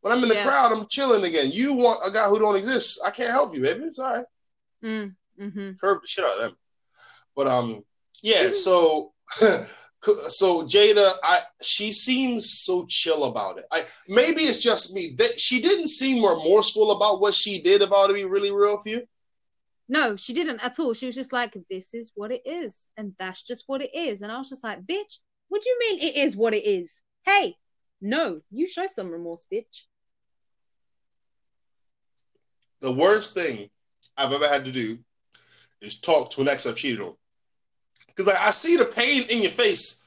When I'm in the Yeah. crowd, I'm chilling again. You want a guy who don't exist. I can't help you, baby. It's all right. Mm, hmm Curve the shit out of them. But um, yeah. So so Jada, I she seems so chill about it. I maybe it's just me that she didn't seem remorseful about what she did. About to be really real for you. No, she didn't at all. She was just like, this is what it is. And that's just what it is. And I was just like, bitch, what do you mean it is what it is? Hey, no, you show some remorse, bitch. the worst thing I've ever had to do is talk to an ex I've cheated on. Because like, I see the pain in your face.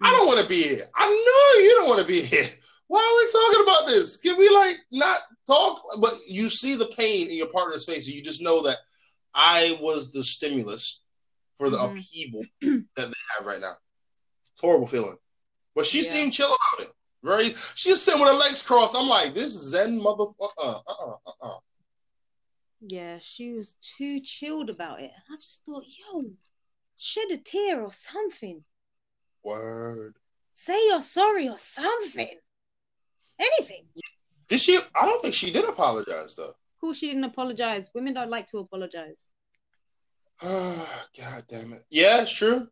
I don't want to be here. I know you don't want to be here. Why are we talking about this? Can we like not talk? But you see the pain in your partner's face, and you just know that I was the stimulus for the Mhm. upheaval that they have right now. Horrible feeling. But she Yeah. seemed chill about it. Very. She was sitting with her legs crossed. I'm like, this Zen motherfucker. Uh, uh, uh, uh. Yeah, she was too chilled about it. And I just thought, yo, shed a tear or something. Word. Say you're sorry or something. Anything. Did she? I don't think she did apologize though. Of course, she didn't apologize. Women don't like to apologize. God damn it. Yeah, it's true.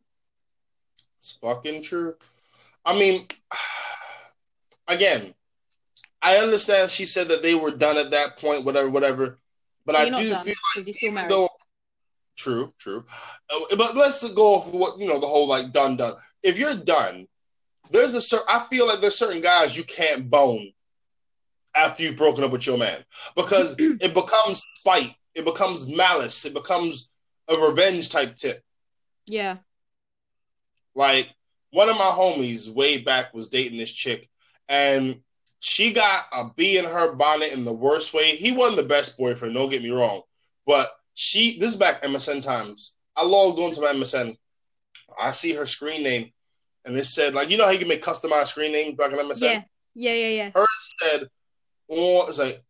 It's fucking true. I mean, again, I understand she said that they were done at that point, whatever, whatever. But I you're not do done feel you're even married. though true, true. Uh, But let's go off what you know, the whole like done done. If you're done, there's a certain I feel like there's certain guys you can't bone after you've broken up with your man because it becomes spite, it becomes malice, it becomes a revenge type tip. yeah. Like one of my homies way back was dating this chick, and she got a bee in her bonnet in the worst way. He wasn't the best boyfriend, don't get me wrong, but she. This is back MSN times. I logged onto my MSN. I see her screen name, and it said like you know how you can make customized screen names back in MSN. Yeah. Yeah, yeah, yeah. Hers said, "Oh, it's like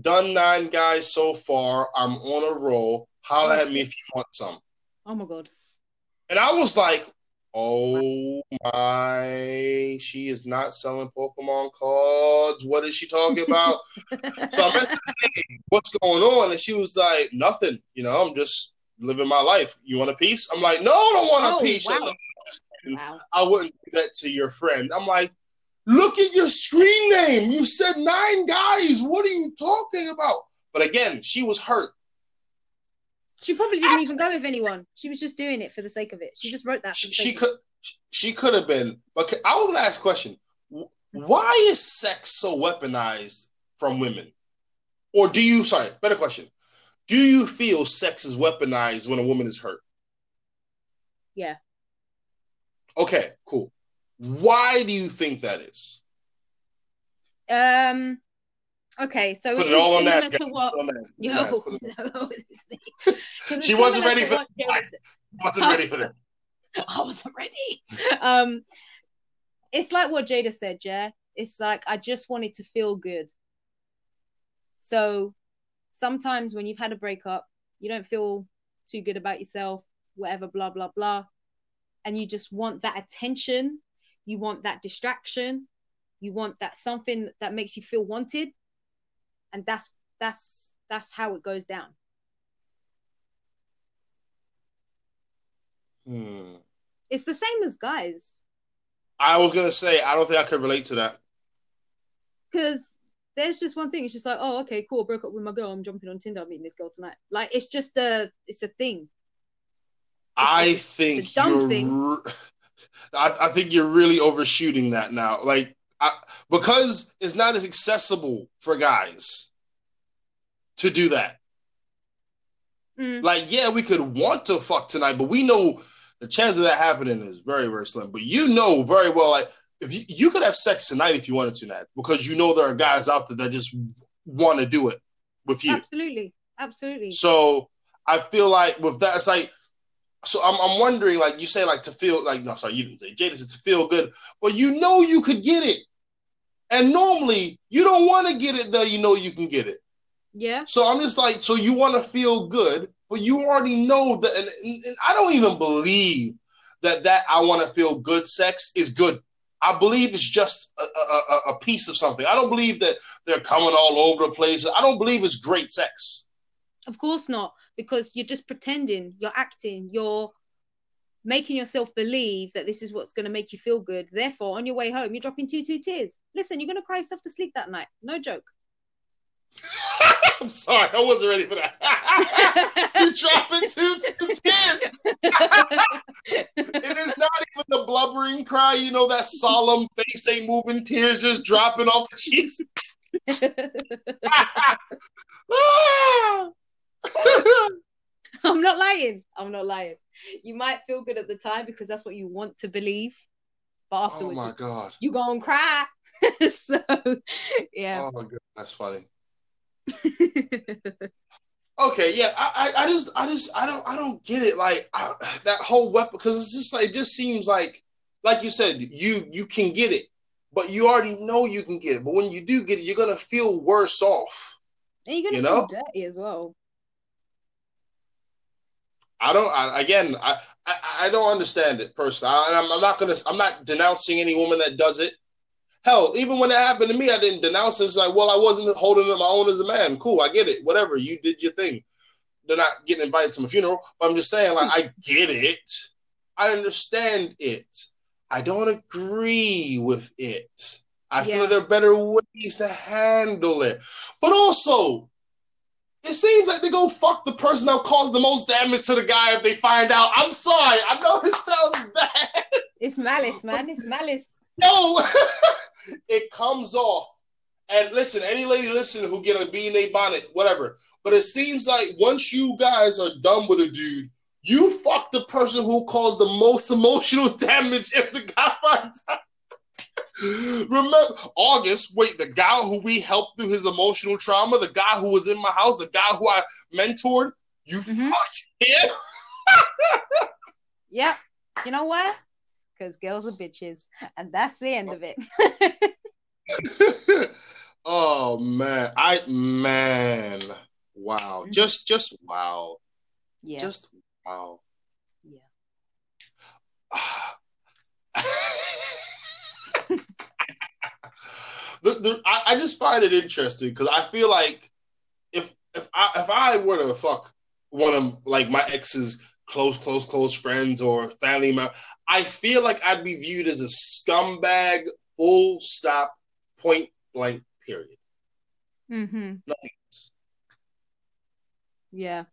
done nine guys so far. I'm on a roll. Holla at me if you want some." Oh my god. And I was like, oh my, she is not selling Pokemon cards. What is she talking about? so I meant what's going on? And she was like, nothing. You know, I'm just living my life. You want a piece? I'm like, no, I don't want a Oh, piece. wow. Wow. I wouldn't do that to your friend. I'm like, look at your screen name. You said nine guys. What are you talking about? But again, she was hurt. She probably didn't even go with anyone. She was just doing it for the sake of it. She just wrote that. She, she could she could have been but i was gonna ask a question why is sex so weaponized from women or do you sorry better question do you feel sex is weaponized when a woman is hurt Yeah. okay cool why do you think that is. Um. Okay, so Put it it all on that, to what. On that, Yo, on that, put it on no, it's- 'cause it's She wasn't ready for that. wasn't ready for that I wasn't ready. Um, it's like what Jada said, yeah. It's like I just wanted to feel good. So sometimes when you've had a breakup, you don't feel too good about yourself, whatever, blah blah blah, and you just want that attention. You want that distraction. You want that something that makes you feel wanted, and that's that's that's how it goes down. Hmm. It's the same as guys. i was gonna say i don't think i could relate to that because there's just one thing. It's just like, oh, okay, cool. I Broke up with my girl. I'm jumping on Tinder. I'm meeting this girl tonight. Like, it's just a, it's a thing. I it's think a dumb you're. thing. re- I, I think you're really overshooting that now. Like, I, because it's not as accessible for guys to do that. Mm. Like, yeah, we could want to fuck tonight, but we know the chance of that happening is very, very slim. But you know very well, like, if you, you could have sex tonight if you wanted to, Nadz, because you know there are guys out there that just want to do it with you. Absolutely, absolutely. So I feel like with that, it's like, so I'm, I'm wondering, like you say, like to feel like no, sorry, you didn't say Jada said to feel good, but you know you could get it, and normally you don't want to get it though. You know you can get it. Yeah, So I'm just like, so you want to feel good, but you already know that, and, and, I don't even believe that that I want to feel good sex is good. I believe it's just a, a, a- a piece of something. I don't believe that they're coming all over the place. I don't believe it's great sex. of course not, because you're just pretending, you're acting, you're making yourself believe that this is what's going to make you feel good. Therefore, on your way home, you're dropping two, two tears. Listen, you're going to cry yourself to sleep that night. No joke. I'm sorry, I wasn't ready for that. You're dropping two two tears. It is not even the blubbering cry, you know, that solemn face ain't moving, tears just dropping off the cheeks. I'm not lying. I'm not lying. You might feel good at the time because that's what you want to believe, but afterwards, oh afterwards, my you, god. you gonna cry. so, yeah. Oh my god, that's funny. Okay, yeah, I, I, I just, I just, I don't, I don't get it. Like I, that whole weapon, because it's just like, it just seems like, like you said, you, you can get it, but you already know you can get it. But when you do get it, you're gonna feel worse off. and you're gonna you feel know? dirty as well. I don't. I, again, I, I, I don't understand it personally. I, I'm, I'm not gonna. I'm not denouncing any woman that does it. Hell, even when it happened to me, I didn't denounce it. It's like, well, I wasn't holding it my own as a man. Cool, I get it. Whatever, you did your thing. They're not getting invited to my funeral, but I'm just saying, like, I get it. I understand it. I don't agree with it. I Yeah. feel there are better ways to handle it. But also, it seems like they go fuck the person that caused the most damage to the guy if they find out. I'm sorry. I know it sounds bad. It's malice, man. It's malice. No, it comes off. And listen, any lady listening who get a bee in their bonnet, whatever. But it seems like once you guys are done with a dude, you fuck the person who caused the most emotional damage if the guy finds out. Remember August? Wait, the guy who we helped through his emotional trauma, the guy who was in my house, the guy who I mentored. You Mhm. fucked him. Yep. You know what? Because girls are bitches, and that's the end of it. oh man, I man, wow, Mhm. just just wow, yeah. just wow. yeah. the, the, I, I just find it interesting because I feel like if if I if I were to fuck one of like my ex's close close close friends or family member, I feel like I'd be viewed as a scumbag. Full stop. Point blank. Period. Mm-hmm. Nothing else. Yeah.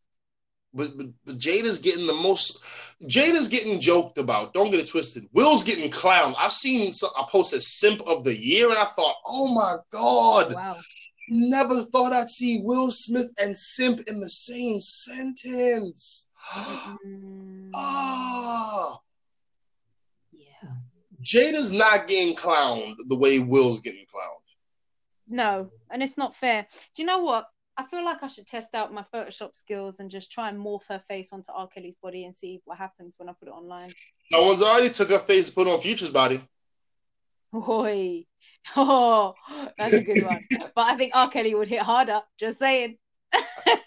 But, but but Jada's getting the most. Jada's getting joked about. Don't get it twisted. Will's getting clowned. I've seen some, a post as simp of the year, and I thought, oh my god, Wow. never thought I'd see Will Smith and simp in the same sentence. Mm, Ah, yeah. Jada's not getting clowned the way Will's getting clowned. No, and it's not fair. Do you know what? I feel like I should test out my Photoshop skills and just try and morph her face onto R. Kelly's body and see what happens when I put it online. No one's already took her face and put on Future's body. Oi. Oh, that's a good one. but I think R. Kelly would hit harder. Just saying.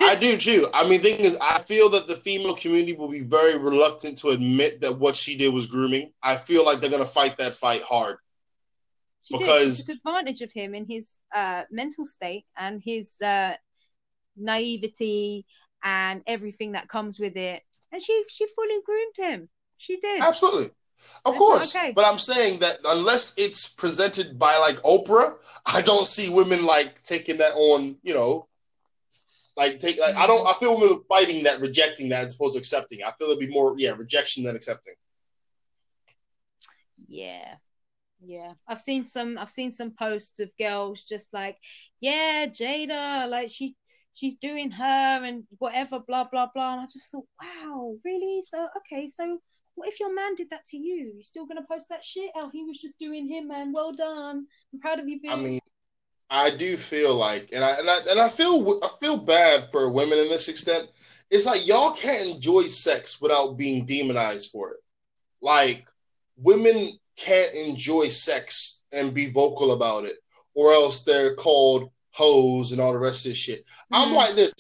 I do too. I mean, thing is, I feel that the female community will be very reluctant to admit that what she did was grooming. I feel like they're gonna fight that fight hard. She Because- did. She took advantage of him in his uh, mental state and his uh, naivety and everything that comes with it. And she she fully groomed him. She did. Absolutely. Of That's course. okay. But I'm saying that unless it's presented by like Oprah, I don't see women like taking that on, you know, like take like I don't I feel women fighting that, rejecting that as opposed to accepting. I feel it'd be more yeah, rejection than accepting. Yeah. Yeah. I've seen some I've seen some posts of girls just like, yeah, Jada, like she she's doing her and whatever, blah blah blah. And I just thought, wow, really? So okay, so what if your man did that to you? You still gonna post that shit? Oh, he was just doing him, man. Well done. I'm proud of you, bitch. I mean, I do feel like, and I and I and I feel I feel bad for women in this extent. It's like y'all can't enjoy sex without being demonized for it. Like women can't enjoy sex and be vocal about it, or else they're called hoes and all the rest of this shit. I'm Mhm. like this.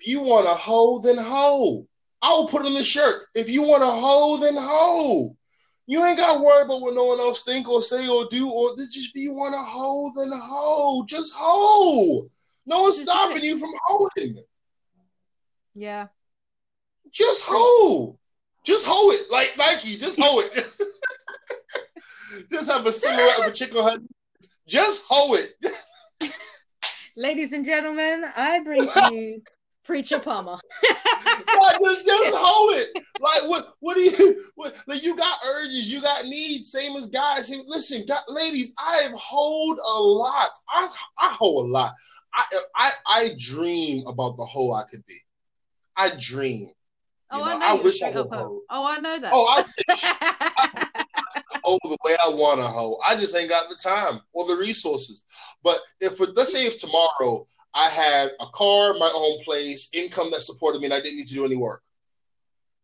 If you want a hoe, then hoe. I will put on the shirt. If you want a hoe, then hoe. You ain't got to worry about what no one else think or say or do. Or just if you want a hoe, then hoe. Just hoe. No one's stopping you from hoeing. yeah. Just hoe. Just hoe it. Like Nike. Just hoe it. just have a silhouette of a chick on her. Just hoe it. Ladies and gentlemen, I bring to you Preacher Palmer. like, just, just hold it. Like, what? What do you? What? Like, you got urges, you got needs, same as guys. Listen, got, ladies, I hold a lot. I I hoe a lot. I I I dream about the hoe I could be. I dream. Oh, You I know, know. I wish I hoe. hoe. Oh, I know that. Oh, I wish hoe the way I want to hoe. I just ain't got the time or the resources. But if let's say if tomorrow I had a car, my own place, income that supported me, and I didn't need to do any work.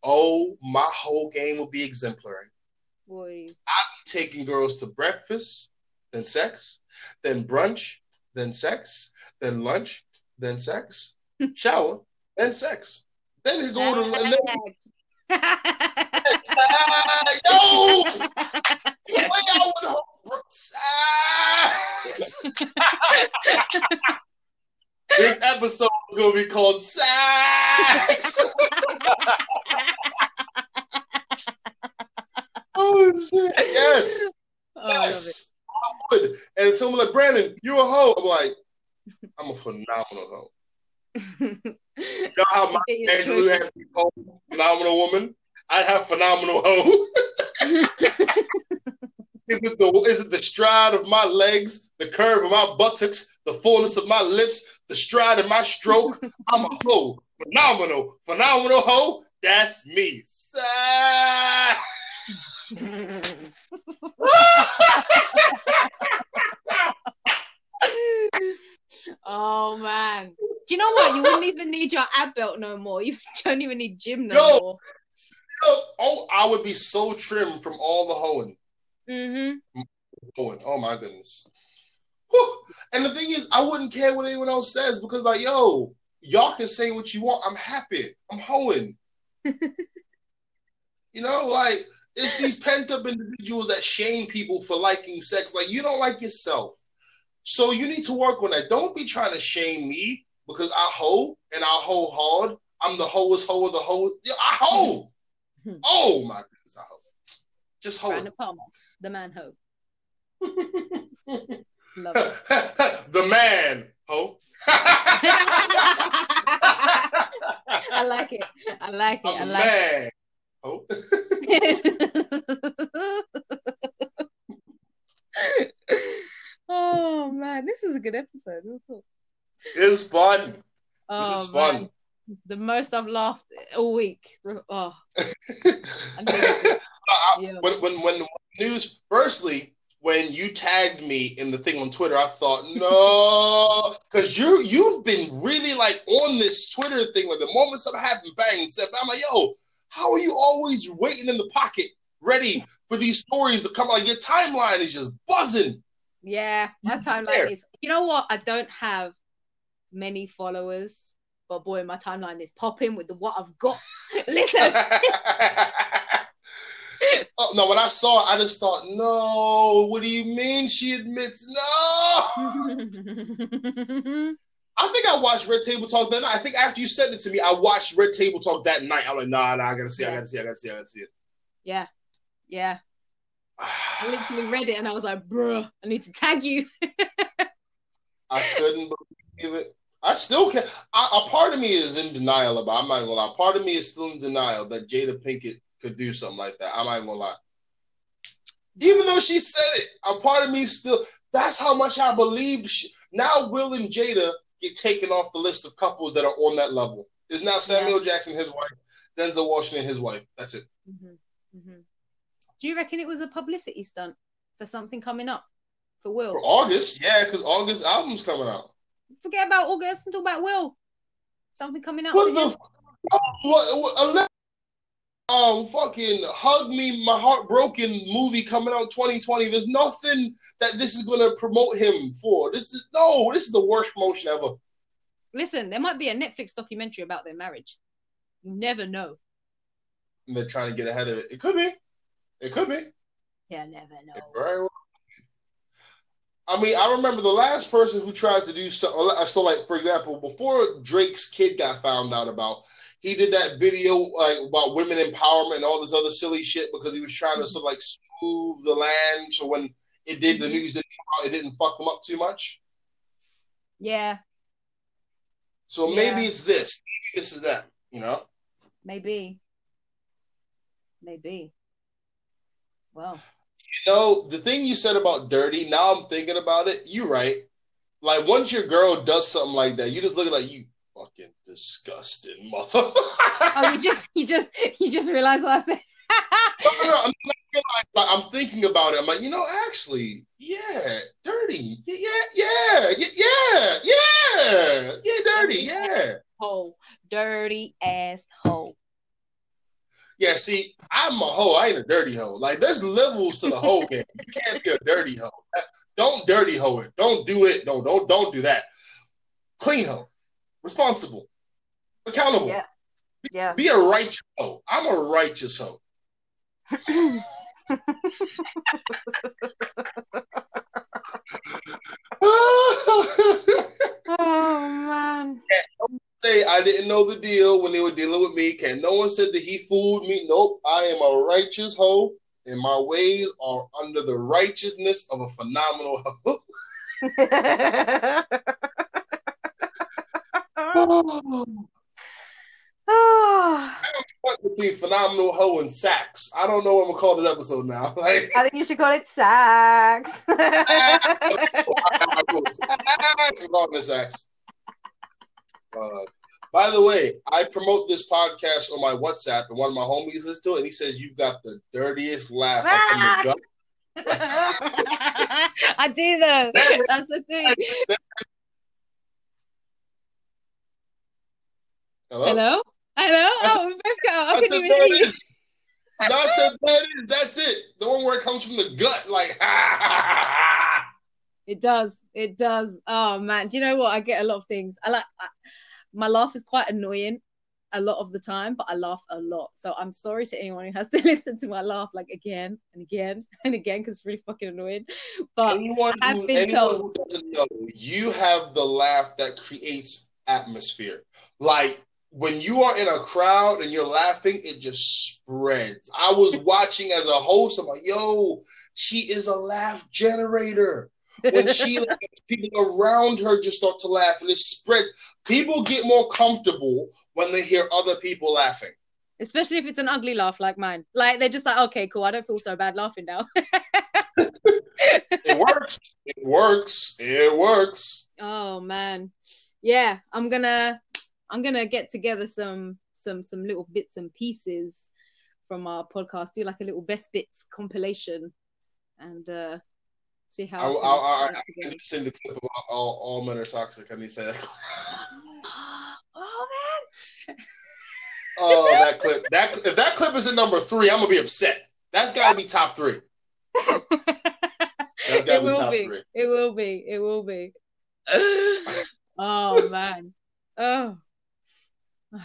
Oh, my whole game would be exemplary. Boy. I'd be taking girls to breakfast, then sex, then brunch, then sex, then lunch, then sex, shower, then sex. Then you go to and then, yo, way out with her sex. this episode is gonna be called sex. oh shit! Yes. Oh, I. Yes, I would. And someone like Brandon, you're a hoe. I'm like, I'm a phenomenal hoe. You know how Maya Angelou had be called phenomenal woman? I have phenomenal hoe. is it the is it the stride of my legs, the curve of my buttocks, the fullness of my lips, the stride of my stroke? I'm a hoe. Phenomenal, phenomenal hoe. That's me. Sigh. oh man. Do you know what? You wouldn't even need your ab belt no more. You don't even need gym no Yo. more. oh, I would be so trim from all the hoeing. Mm-hmm. Hoeing. Oh my goodness. Whew. And the thing is, I wouldn't care what anyone else says because, like, yo, y'all can say what you want. I'm happy. I'm hoeing. you know, like it's these pent up individuals that shame people for liking sex. Like you don't like yourself, so you need to work on that. Don't be trying to shame me because I hoe and I hoe hard. I'm the hoest hoe of the hoe. Yeah, I hoe. Hmm. oh my goodness, I hoe. Just hoe. Brandon Palmer, the man ho. Love it. the man, ho. I like it. I like it. I I'm the like man, it. oh man, this is a good episode. It's fun. Oh, is fun. man. The most I've laughed all week. Oh, I needed I- Yeah. when, when when news firstly when you tagged me in the thing on Twitter, I thought no, because you you've been really like on this Twitter thing. Like the moment something happened, bang, said, I'm like, yo, how are you always waiting in the pocket, ready for these stories to come out? Your timeline is just buzzing. Yeah, my timeline is. You know what? I don't have many followers, but boy, my timeline is popping with the what I've got. Listen, oh, no, when I saw it, I just thought, no, what do you mean she admits no? I think I watched Red Table Talk that night. I think after you sent it to me, I watched Red Table Talk that night. I'm like, nah, nah, I gotta see, I gotta see, I gotta see, I gotta see it. yeah, yeah. I literally read it and I was like, bruh, I need to tag you. I couldn't believe it. I still can't. I, a part of me is in denial about. I'm not gonna lie. Part of me is still in denial that Jada Pinkett could do something like that. I'm not gonna lie. Even though she said it, a part of me still. That's how much I believe. She, now Will and Jada get taken off the list of couples that are on that level. Is now Samuel Jackson his wife, Denzel Washington his wife. That's it. Mhm, mhm. Do you reckon it was a publicity stunt for something coming up for Will? For August, yeah, because August album's coming out. Forget about August and talk about Will. Something coming up. What the? f- What? what um, fucking hug me, my heartbroken movie coming out 2020. There's nothing that this is gonna promote him for. This is no. This is the worst promotion ever. Listen, there might be a Netflix documentary about their marriage. You never know. And they're trying to get ahead of it. It could be. It could be. Yeah, never know. It very well. I mean, I remember the last person who tried to do so. So, like for example, before Drake's kid got found out about, he did that video like about women empowerment and all this other silly shit because he was trying to mm-hmm. sort of like smooth the land. So when it did, the mm-hmm. news didn't come out, it didn't fuck him up too much. Yeah, So Yeah. maybe it's this, maybe this is that. You know, maybe. Maybe. Well, you know the thing you said about dirty. Now I'm thinking about it. You're right. like once your girl does something like that, you just look at like you fucking disgusting motherfucker. oh, you just you just you just realize what I said. no, no, no, I'm, like, I'm thinking about it. I'm like, you know, actually, yeah, dirty. Yeah, yeah, yeah, yeah, yeah, yeah, dirty, yeah. Oh, dirty ass. Yeah, see, I'm a hoe. I ain't a dirty hoe. Like, there's levels to the hoe game. You can't be a dirty hoe. Don't dirty hoe it. Don't do it. No, don't don't do that. Clean hoe, responsible, accountable. Yeah. Yeah. Be a righteous hoe. I'm a righteous hoe. oh man. Say I didn't know the deal when they were dealing with me. Can no one said that he fooled me? Nope. I am a righteous hoe, and my ways are under the righteousness of a phenomenal hoe. oh. between phenomenal hoe and sax. I don't know what I'm gonna call this episode now. Like, I think you should call it sax. I'm calling it sax. Uh, by the way, I promote this podcast on my WhatsApp, and one of my homies listens to it, and he says you've got the dirtiest laugh I do though. That's the thing. Hello. Hello. Hello? Oh, we both got. I couldn't even hear you. I said that is. That's it. The one where it comes from the gut, like. it does. It does. Oh man, do you know what? I get a lot of things. I like. I, my laugh is quite annoying a lot of the time, but I laugh a lot. So I'm sorry to anyone who has to listen to my laugh like again and again and again because it's really fucking annoying. But anyone I've who, been told you have the laugh that creates atmosphere. Like when you are in a crowd and you're laughing, it just spreads. I was watching as a host. I'm like, yo, she is a laugh generator. When she laughs, people around her just start to laugh and it spreads. People get more comfortable when they hear other people laughing. Especially if it's an ugly laugh like mine. Like they're just like, okay, cool. I don't feel so bad laughing now. it works. It works. It works. Oh man. Yeah, I'm gonna I'm gonna get together some some some little bits and pieces from our podcast, do like a little best bits compilation, and uh see how. I, I, I, I can send the clip of all, all men are toxic. I need to say that. oh man. oh, that clip. That if that clip is at number three, I'm gonna be upset. That's got to be top three. That's got to be top be. three. It will be. It will be. oh man. Oh.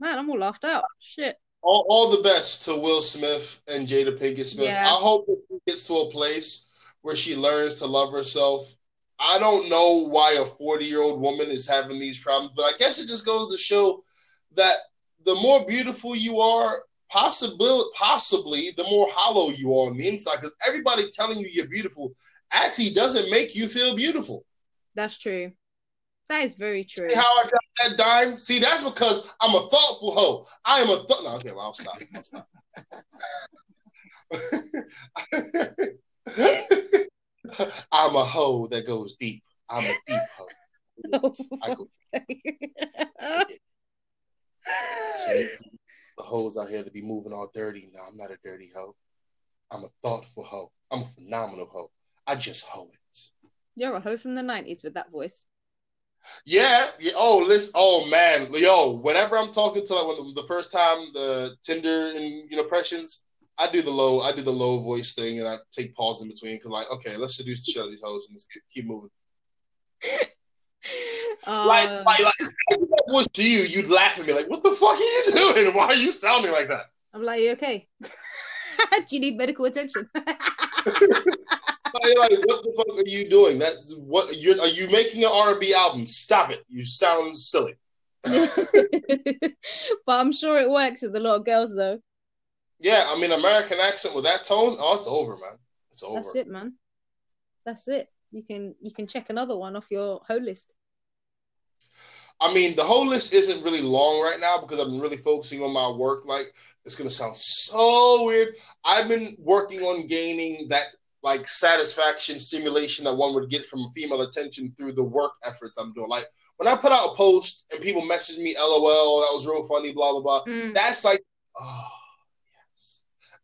Man, I'm all laughed out. Shit. All, all the best to Will Smith and Jada Pinkett Smith. Yeah. I hope she gets to a place where she learns to love herself. I don't know why a 40 year old woman is having these problems, but I guess it just goes to show that the more beautiful you are, possibly, possibly the more hollow you are on the inside. Because everybody telling you you're beautiful actually doesn't make you feel beautiful. That's true. That is very true. See how I got that dime? See, that's because I'm a thoughtful hoe. I am a thought. No, okay, well, I'll stop. I'll stop. I'm a hoe that goes deep. I'm a deep hoe. I go so the hoes out here that be moving all dirty. No, I'm not a dirty hoe. I'm a thoughtful hoe. I'm a phenomenal hoe. I just hoe it. You're a hoe from the 90s with that voice. Yeah, yeah. Oh, listen. Oh man, yo. Whenever I'm talking to like the first time the Tinder and you know impressions, I do the low. I do the low voice thing, and I take pause in between because like, okay, let's seduce the shit out of these hoes and let's keep moving. Uh, like, like, like, if that was to you, you'd laugh at me like, "What the fuck are you doing? Why are you sounding like that?" I'm like, "You okay? do you need medical attention?" like, what the fuck are you doing? That's what you are you making an R and B album? Stop it! You sound silly. but I'm sure it works with a lot of girls, though. Yeah, I mean, American accent with that tone, oh, it's over, man. It's over. That's it, man. That's it. You can you can check another one off your whole list. I mean, the whole list isn't really long right now because I've been really focusing on my work. Like, it's gonna sound so weird. I've been working on gaining that like satisfaction, stimulation that one would get from female attention through the work efforts I'm doing. Like when I put out a post and people message me, "LOL, that was real funny," blah blah blah. Mm. That's like, oh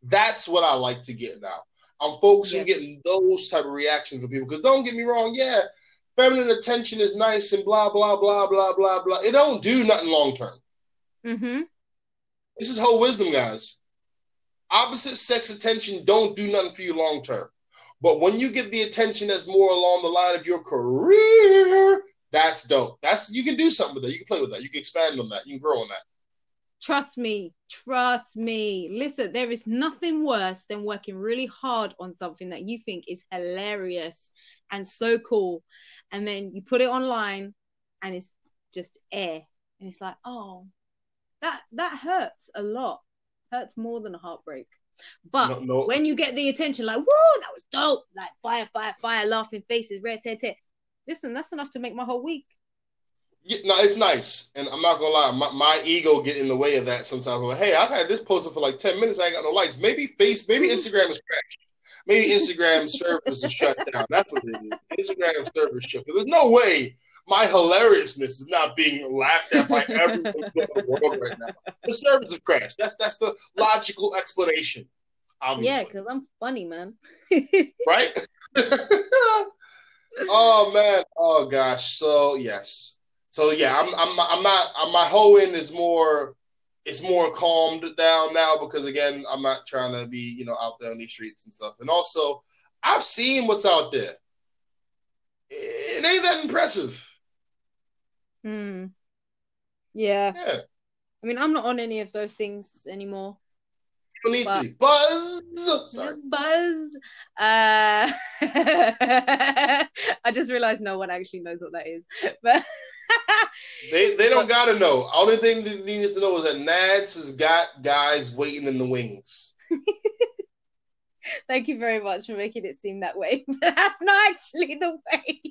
that's what I like to get now. I'm focusing yes. getting those type of reactions from people. Because don't get me wrong, yeah, feminine attention is nice and blah blah blah blah blah blah. It don't do nothing long term. Mm-hmm. This is whole wisdom, guys. Opposite sex attention don't do nothing for you long term. But when you get the attention that's more along the line of your career, that's dope. That's you can do something with that. You can play with that. You can expand on that. You can grow on that. Trust me, trust me. Listen, there is nothing worse than working really hard on something that you think is hilarious and so cool. And then you put it online and it's just air. And it's like, oh, that that hurts a lot. Hurts more than a heartbreak. But when you get the attention, like, whoa, that was dope, like fire, fire, fire, laughing faces, red tear, tear. Listen, that's enough to make my whole week. Yeah, no, it's nice, and I'm not gonna lie, my, my ego get in the way of that sometimes. I'm like, hey, I've had this posted for like ten minutes, I ain't got no likes. Maybe face, maybe Instagram is crashed. Maybe Instagram service is shut down. That's what it is. Instagram service shut. There's no way my hilariousness is not being laughed at by everyone in the world right now. The service is crashed. That's that's the logical explanation. Obviously. Yeah, because I'm funny, man. right? oh man. Oh gosh. So yes. So yeah, I'm I'm I'm not I'm, my whole end is more it's more calmed down now because again, I'm not trying to be, you know, out there on these streets and stuff. And also, I've seen what's out there. It ain't that impressive. Hmm. Yeah. Yeah. I mean, I'm not on any of those things anymore. You need to buzz. Sorry. Buzz. Uh, I just realized no one actually knows what that is, but they they don't gotta know. Only thing they need to know is that Nadz has got guys waiting in the wings. Thank you very much for making it seem that way. But that's not actually the way.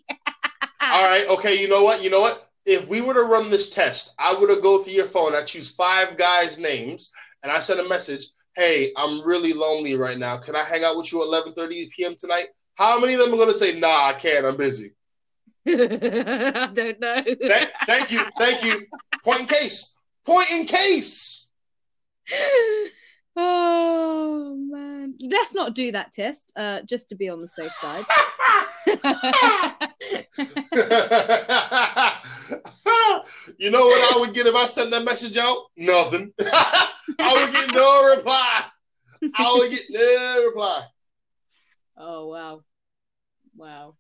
All right, okay, you know what? You know what? If we were to run this test, I would have go through your phone, I choose five guys' names, and I send a message, hey, I'm really lonely right now. Can I hang out with you at 11:30 p.m. tonight? How many of them are gonna say, nah, I can't, I'm busy? I don't know. Thank, thank you. Thank you. Point in case. Point in case. Oh man. Let's not do that test, uh, just to be on the safe side. you know what I would get if I sent that message out? Nothing. I would get no reply. I would get no reply. Oh wow. Wow.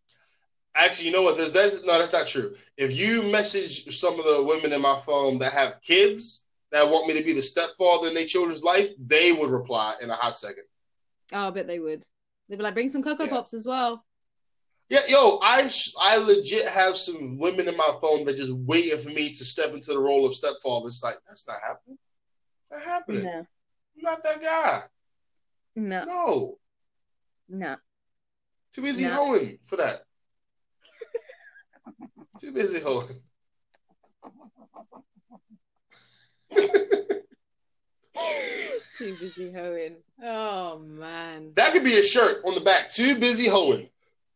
Actually, you know what? There's that's no, that's not true. If you message some of the women in my phone that have kids that want me to be the stepfather in their children's life, they would reply in a hot second. Oh, I bet they would. They'd be like, "Bring some cocoa yeah. pops as well." Yeah, yo, I I legit have some women in my phone that just waiting for me to step into the role of stepfather. It's like that's not happening. Not happening. No. I'm not that guy. No. No. No. Too busy no. hoeing for that. Too busy holding. Too busy hoeing. Oh man. That could be a shirt on the back. Too busy hoeing.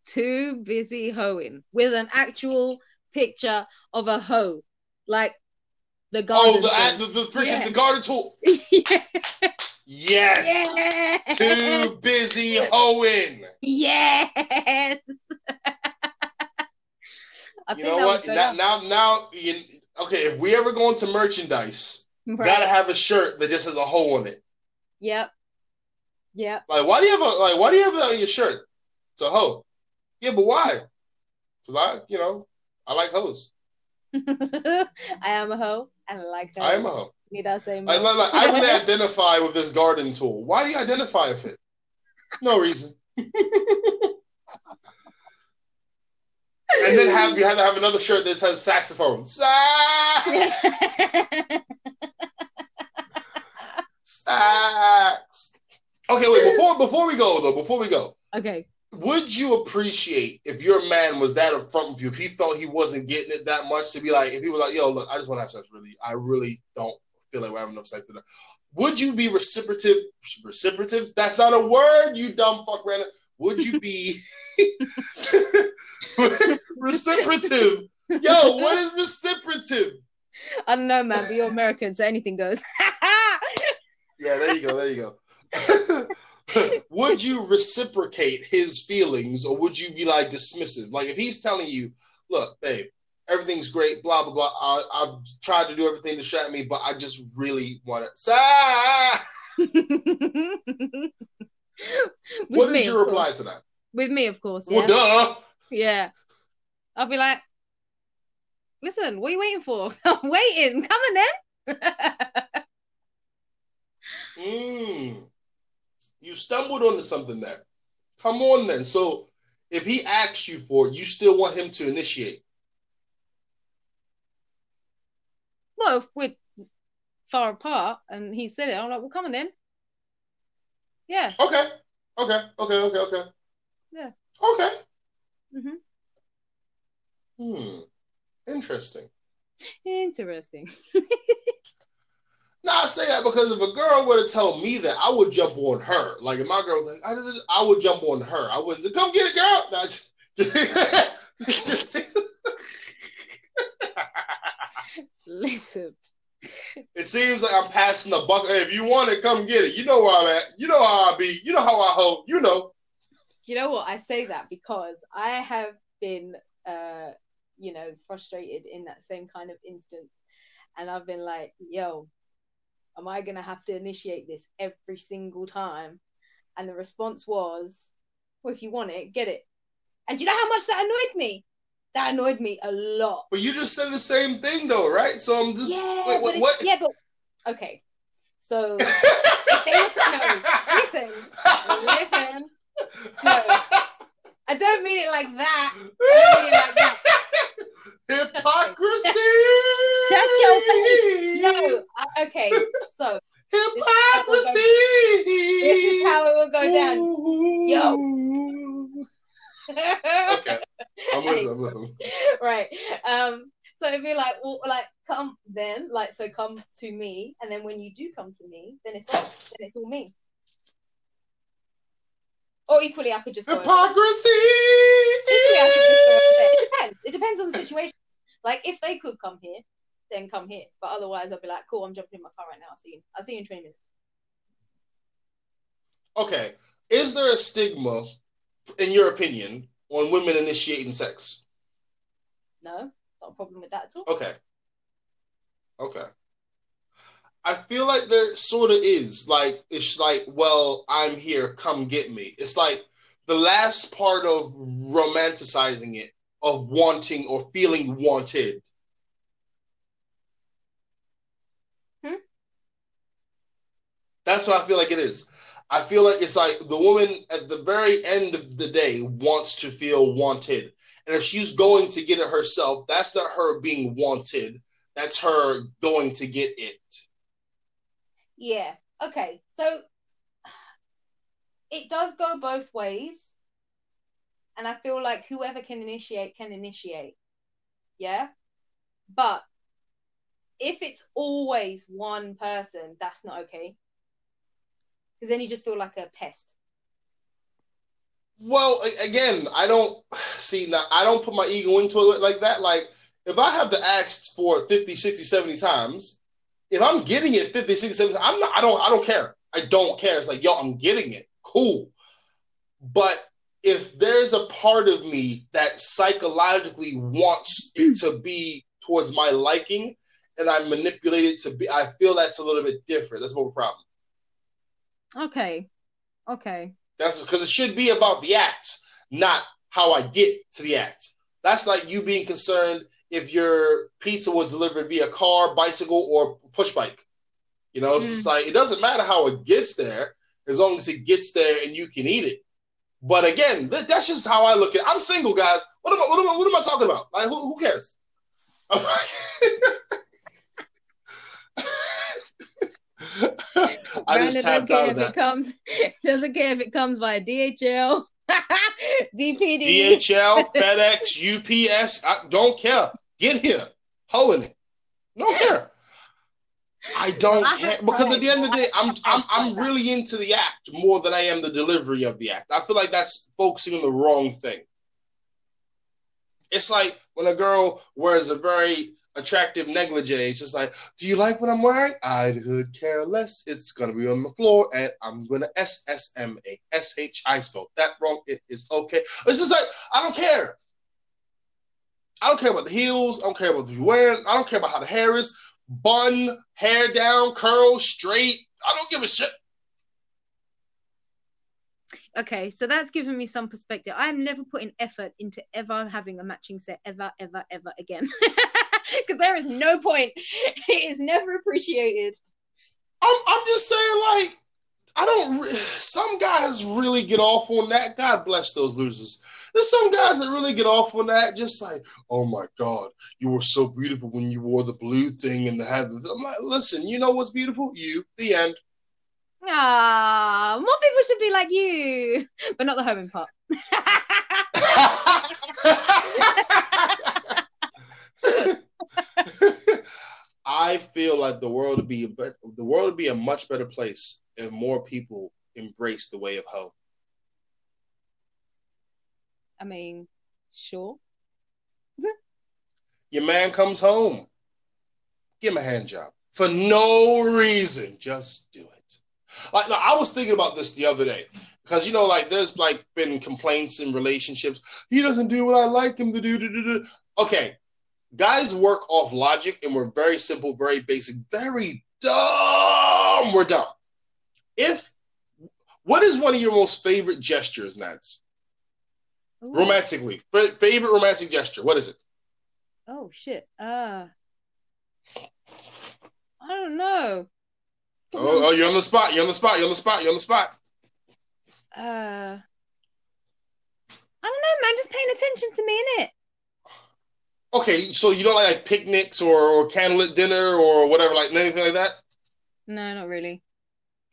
Too busy hoeing with an actual picture of a hoe, like the garden. Oh, the the, the, freaking, yeah. the garden tool. yes. yes. Too busy hoeing. Yes. I you know what? Now, now, now, you, okay. If we ever go into merchandise, right. gotta have a shirt that just has a hole in it. Yep. Yep. Like, why do you have a like? Why do you have that on your shirt? It's a hoe. Yeah, but why? Because I, you know, I like hoes. I am a hoe and I like hoes. I am a hoe. Need I say more? I, like, I really identify with this garden tool. Why do you identify with it? No reason. and then have you had to have another shirt that says saxophone. Sax. Sax. Okay, wait. Before before we go though, before we go. Okay. Would you appreciate if your man was that upfront with you, if he felt he wasn't getting it that much, to be like, if he was like, "Yo, look, I just want to have sex. Really, I really don't feel like we're having enough sex today." Would you be reciprocative? Reciprocative? That's not a word, you dumb fuck, Brandon. would you be reciprocative? Yo, what is reciprocative? I don't know, man, but you're American, so anything goes. yeah, there you go. There you go. would you reciprocate his feelings or would you be like dismissive? Like if he's telling you, look, babe, everything's great, blah blah blah. I, I've tried to do everything to shut me, but I just really want it. what me, is your reply to that? With me, of course. Yeah. Well, duh. Yeah. I'll be like, listen, what are you waiting for? I'm waiting. Come on then. Mm. You stumbled onto something there. Come on then. So if he asks you for it, you still want him to initiate. well, if we're far apart and he said it, I'm like, well, come on then. Yeah. Okay. Okay. Okay. Okay. Okay. Yeah. Okay. Mm-hmm. Hmm. Interesting. Interesting. Now I say that because if a girl were to tell me that, I would jump on her. Like if my girl was like, I, did, I would jump on her. I wouldn't come get it, girl. No, just, just, just Listen. it seems like I'm passing the buck. Hey, if you want it, come get it. You know where I'm at. You know how I be. You know how I hope. You know. You know what? I say that because I have been, uh, you know, frustrated in that same kind of instance. And I've been like, yo, am I going to have to initiate this every single time? And the response was, well, if you want it, get it. And you know how much that annoyed me? That annoyed me a lot. But you just said the same thing though, right? So I'm just yeah, wait, what? what? yeah, but okay. So they were, no, listen, listen. No. I don't mean it like that. I mean it like that. Hypocrisy. Shut your face. No. I- okay. So Hypocrisy. this is how it will go down. Yo. Okay. I'm listening. I'm listening. right. Um. So it'd be like, well, like, come then, like, so come to me, and then when you do come to me, then it's all, then it's all me. Or equally, I could just go. Hypocrisy. Equally, I could just go. It depends. It depends on the situation. Like, if they could come here, then come here. But otherwise, I'll be like, cool, I'm jumping in my car right now. I'll see you. I'll see you in 20 minutes. Okay. Is there a stigma, in your opinion, on women initiating sex? No, not a problem with that at all. Okay. Okay. I feel like there sort of is. Like, it's like, well, I'm here, come get me. It's like the last part of romanticizing it, of wanting or feeling wanted. Hmm? That's what I feel like it is. I feel like it's like the woman at the very end of the day wants to feel wanted. And if she's going to get it herself, that's not her being wanted. That's her going to get it. Yeah. Okay. So it does go both ways. And I feel like whoever can initiate can initiate. Yeah. But if it's always one person, that's not okay. Because then you just feel like a pest. Well, again, I don't see now. I don't put my ego into it like that. Like, if I have to ask for 50, 60, 70 times, if I'm getting it 50, 60, 70 I'm not, I don't, I don't care. I don't care. It's like, yo, I'm getting it. Cool. But if there's a part of me that psychologically wants it to be towards my liking and I manipulate it to be, I feel that's a little bit different. That's more of a problem. Okay. Okay. That's because it should be about the act, not how I get to the act. That's like you being concerned if your pizza was delivered via car, bicycle, or push bike. You know, it's mm. like it doesn't matter how it gets there as long as it gets there and you can eat it. But again, that, that's just how I look at it. I'm single, guys. What am I? What am I? What am I talking about? Like, who, who cares? I Brandon just don't tapped care out of if that. it comes doesn't care if it comes via DHL, DPD. DHL, FedEx, UPS. I don't care. Get here. Hoeing it. Don't care. I don't care because at the end of the day, I'm I'm I'm really into the act more than I am the delivery of the act. I feel like that's focusing on the wrong thing. It's like when a girl wears a very attractive negligee. It's just like, do you like what I'm wearing? I could care less. It's gonna be on the floor, and I'm gonna S S M A S H. I spelled that wrong. It is okay. It's just like I don't care. I don't care about the heels. I don't care about what you're wearing. I don't care about how the hair is bun, hair down, curl, straight. I don't give a shit. Okay, so that's given me some perspective. I'm never putting effort into ever having a matching set ever, ever, ever again. Because there is no point. It is never appreciated. I'm, I'm just saying, like, I don't. Some guys really get off on that. God bless those losers. There's some guys that really get off on that, just like, oh my God, you were so beautiful when you wore the blue thing and the hat. I'm like, listen, you know what's beautiful? You. The end. Ah, more people should be like you, but not the homing part. I feel like the world would be a the world would be a much better place if more people embrace the way of home. I mean, sure. Your man comes home, give him a hand job for no reason. Just do it. Like no, I was thinking about this the other day because you know, like there's like been complaints in relationships. He doesn't do what I like him to do. do, do, do. Okay, guys work off logic and we're very simple, very basic, very dumb. We're dumb. If what is one of your most favorite gestures, Nadz? Ooh. Romantically, F- favorite romantic gesture. What is it? Oh shit. Uh, I don't know. Oh, oh, you're on the spot. You're on the spot. You're on the spot. You're on the spot. Uh, I don't know, man. Just paying attention to me in it. Okay, so you don't like, like picnics or, or candlelit dinner or whatever, like anything like that? No, not really.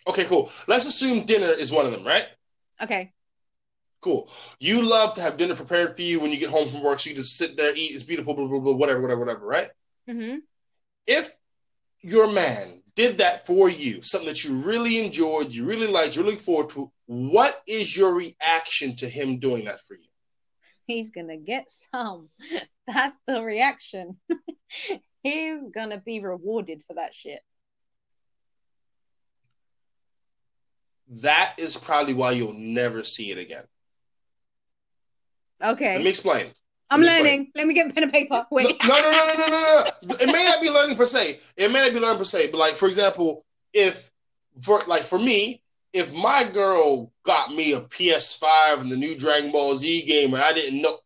Okay, cool. Let's assume dinner is one of them, right? Okay. Cool. You love to have dinner prepared for you when you get home from work, so you just sit there, eat. It's beautiful, blah blah blah, whatever, whatever, whatever. Right? Mm-hmm. If your man did that for you, something that you really enjoyed, you really liked, you're looking forward to, what is your reaction to him doing that for you? He's gonna get some. That's the reaction. He's gonna be rewarded for that shit. That is probably why you'll never see it again. Okay. Let me explain. I'm learning. Let me get pen and paper. Wait. No, no, no, no, no, no, no. It may not be learning per se. It may not be learning per se. But like, for example, if for like for me, if my girl got me a PS5 and the new Dragon Ball Z game, and I didn't know,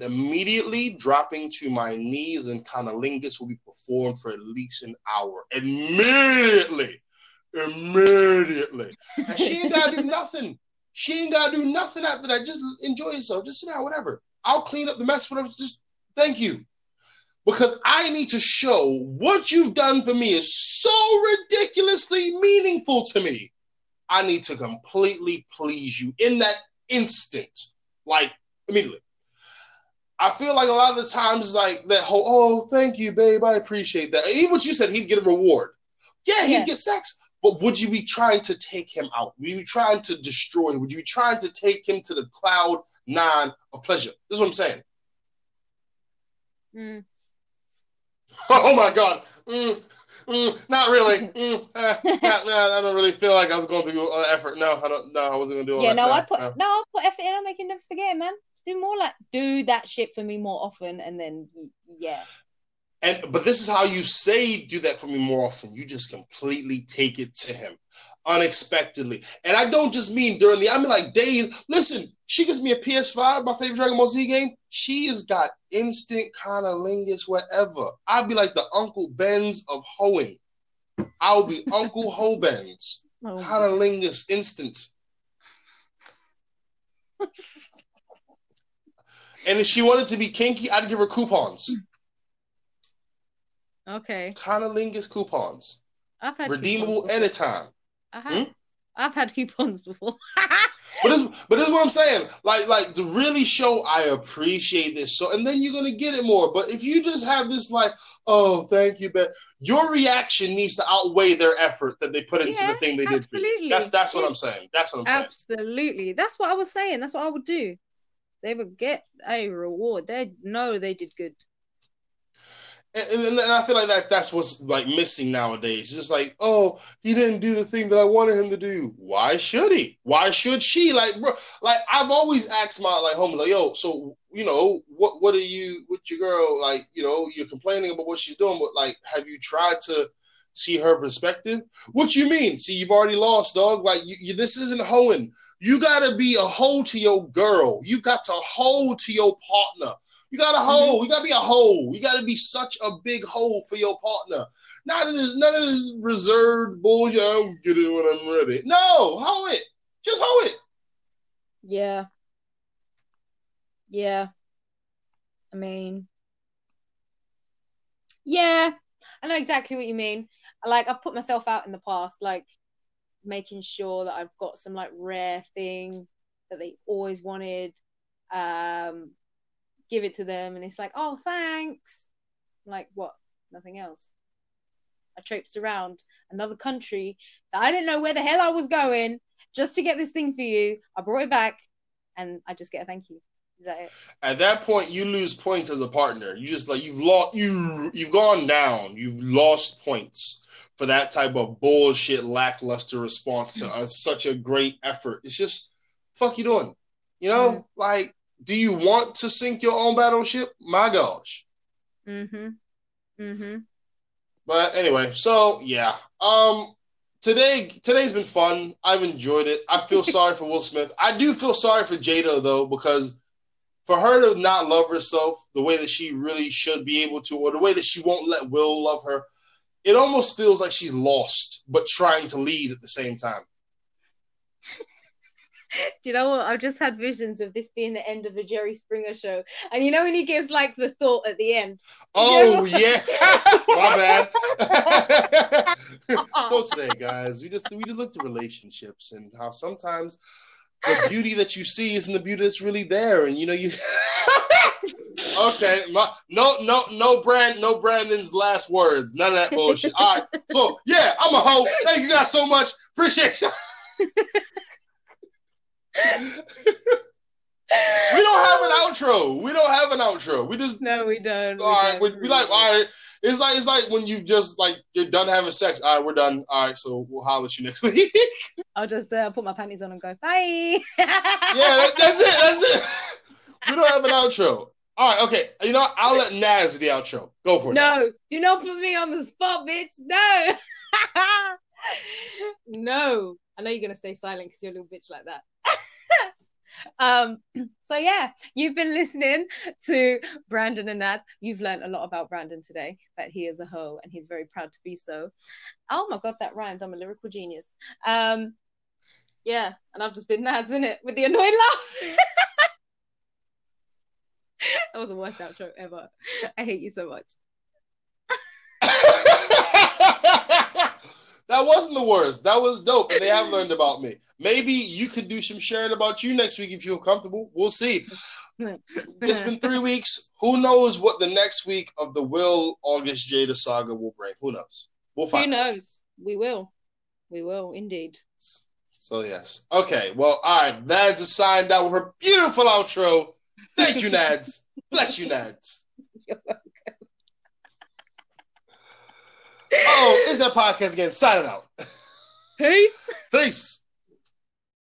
immediately dropping to my knees and cunnilingus will be performed for at least an hour. Immediately. Immediately. And she ain't gotta do nothing. She ain't gotta do nothing after that. Just enjoy yourself. Just sit down, whatever. I'll clean up the mess, whatever. Just thank you. Because I need to show what you've done for me is so ridiculously meaningful to me. I need to completely please you in that instant, like immediately. I feel like a lot of the times, like that whole, oh, thank you, babe, I appreciate that. Even what you said, he'd get a reward. Yeah, he'd get sex, but would you be trying to take him out? Would you be trying to destroy? Would you be trying to take him to the cloud nine of pleasure? This is what I'm saying. Mm. Oh my God. Mm, mm, not really. Mm, uh, not, no, I don't really feel like I was going to do all effort. No, I don't. No, I wasn't going to do all yeah, that. no, I put no. no, I put effort in. I make him never forget, man. Do more like do that shit for me more often, and then yeah. And but this is how you say do that for me more often. You just completely take it to him unexpectedly. And I don't just mean during the I mean like days. Listen, she gives me a PS5, my favorite Dragon Ball Z game. She has got instant cunnilingus, whatever. I'd be like the Uncle Ben's of hoeing. I'll be Uncle Ho Ben's. Oh. Cunnilingus instant. and if she wanted to be kinky, I'd give her coupons. Okay. Cunnilingus coupons. I've had redeemable anytime. I have. Hmm? I've had coupons before. but this, but this is what I'm saying. Like, like to really show I appreciate this. So, and then you're gonna get it more. But if you just have this, like, oh, thank you, but your reaction needs to outweigh their effort that they put into Yeah, the thing they did for you. absolutely. That's that's what I'm saying. That's what I'm saying. Absolutely. That's what I was saying. That's what I would do. They would get a reward. They know they did good. And, and, and I feel like that that's what's like missing nowadays. It's just like, oh, he didn't do the thing that I wanted him to do. Why should he? Why should she? Like, bro, like I've always asked my like homie, like, yo, so you know, what what are you with your girl? Like, you know, you're complaining about what she's doing, but like, have you tried to see her perspective? What you mean? See, you've already lost, dog. Like, you, you this isn't hoeing. You gotta be a hoe to your girl. You got to hoe to your partner. You got to hoe. You got to be a hole. You got to be such a big hole for your partner. None of this, none of this reserved bullshit. I'll get it when I'm ready. No, hoe it. Just hoe it. Yeah. Yeah. I mean, yeah, I know exactly what you mean. Like, I've put myself out in the past, like making sure that I've got some like rare thing that they always wanted. Um, give it to them, and it's like, oh, thanks. I'm like, what? Nothing else. I traipsed around another country that I didn't know where the hell I was going just to get this thing for you. I brought it back, and I just get a thank you. Is that it? At that point, you lose points as a partner. You just like you've lost you you've gone down. You've lost points for that type of bullshit lackluster response to uh, such a great effort. It's just fuck you doing. You know, Mm. like, do you want to sink your own battleship? My gosh. Mm-hmm. Mm-hmm. But anyway, so yeah. Um today today's been fun. I've enjoyed it. I feel sorry for Will Smith. I do feel sorry for Jada though, because for her to not love herself the way that she really should be able to, or the way that she won't let Will love her, it almost feels like she's lost, but trying to lead at the same time. Do you know what? I've just had visions of this being the end of a Jerry Springer show, and you know when he gives like the thought at the end. Oh yeah, my bad. so today, guys, we just we just looked at relationships and how sometimes the beauty that you see isn't the beauty that's really there, and you know you. okay, my, no, no, no, Brand, no Brandon's last words, none of that bullshit. All right, so yeah, I'm a hoe. Thank you guys so much. Appreciate you. we don't have an outro. We don't have an outro. We just No, we don't. all right. We, we like all right. It's like it's like when you just like you're done having sex. All right, we're done. All right, so we'll holler at you next week. I'll just uh, put my panties on and go bye. yeah, that, that's it. That's it. We don't have an outro. All right, okay. You know, what? I'll let Naz do the outro. Go for it. No, Naz. do not put me on the spot, bitch. No. no. I know you're gonna stay silent because you're a little bitch like that. Um, so yeah, you've been listening to Brandon and Nad. You've learned a lot about Brandon today, that he is a hoe and he's very proud to be so. Oh my god, that rhymed. I'm a lyrical genius. Um, yeah, and I've just been Nadz in it with the annoying laugh. that was the worst outro ever. I hate you so much. that wasn't the worst. That was dope, and they have learned about me. Maybe you could do some sharing about you next week if you feel comfortable. We'll see. It's been three weeks. Who knows what the next week of the Will August Jada saga will bring? Who knows? We'll Who find. out. knows? We will. We will indeed. So yes. Okay. Well, all right. Nadz is signed out with her beautiful outro. Thank you, Nadz. Bless you, Nadz. Oh, is that podcast again? Signing out. Peace. Peace.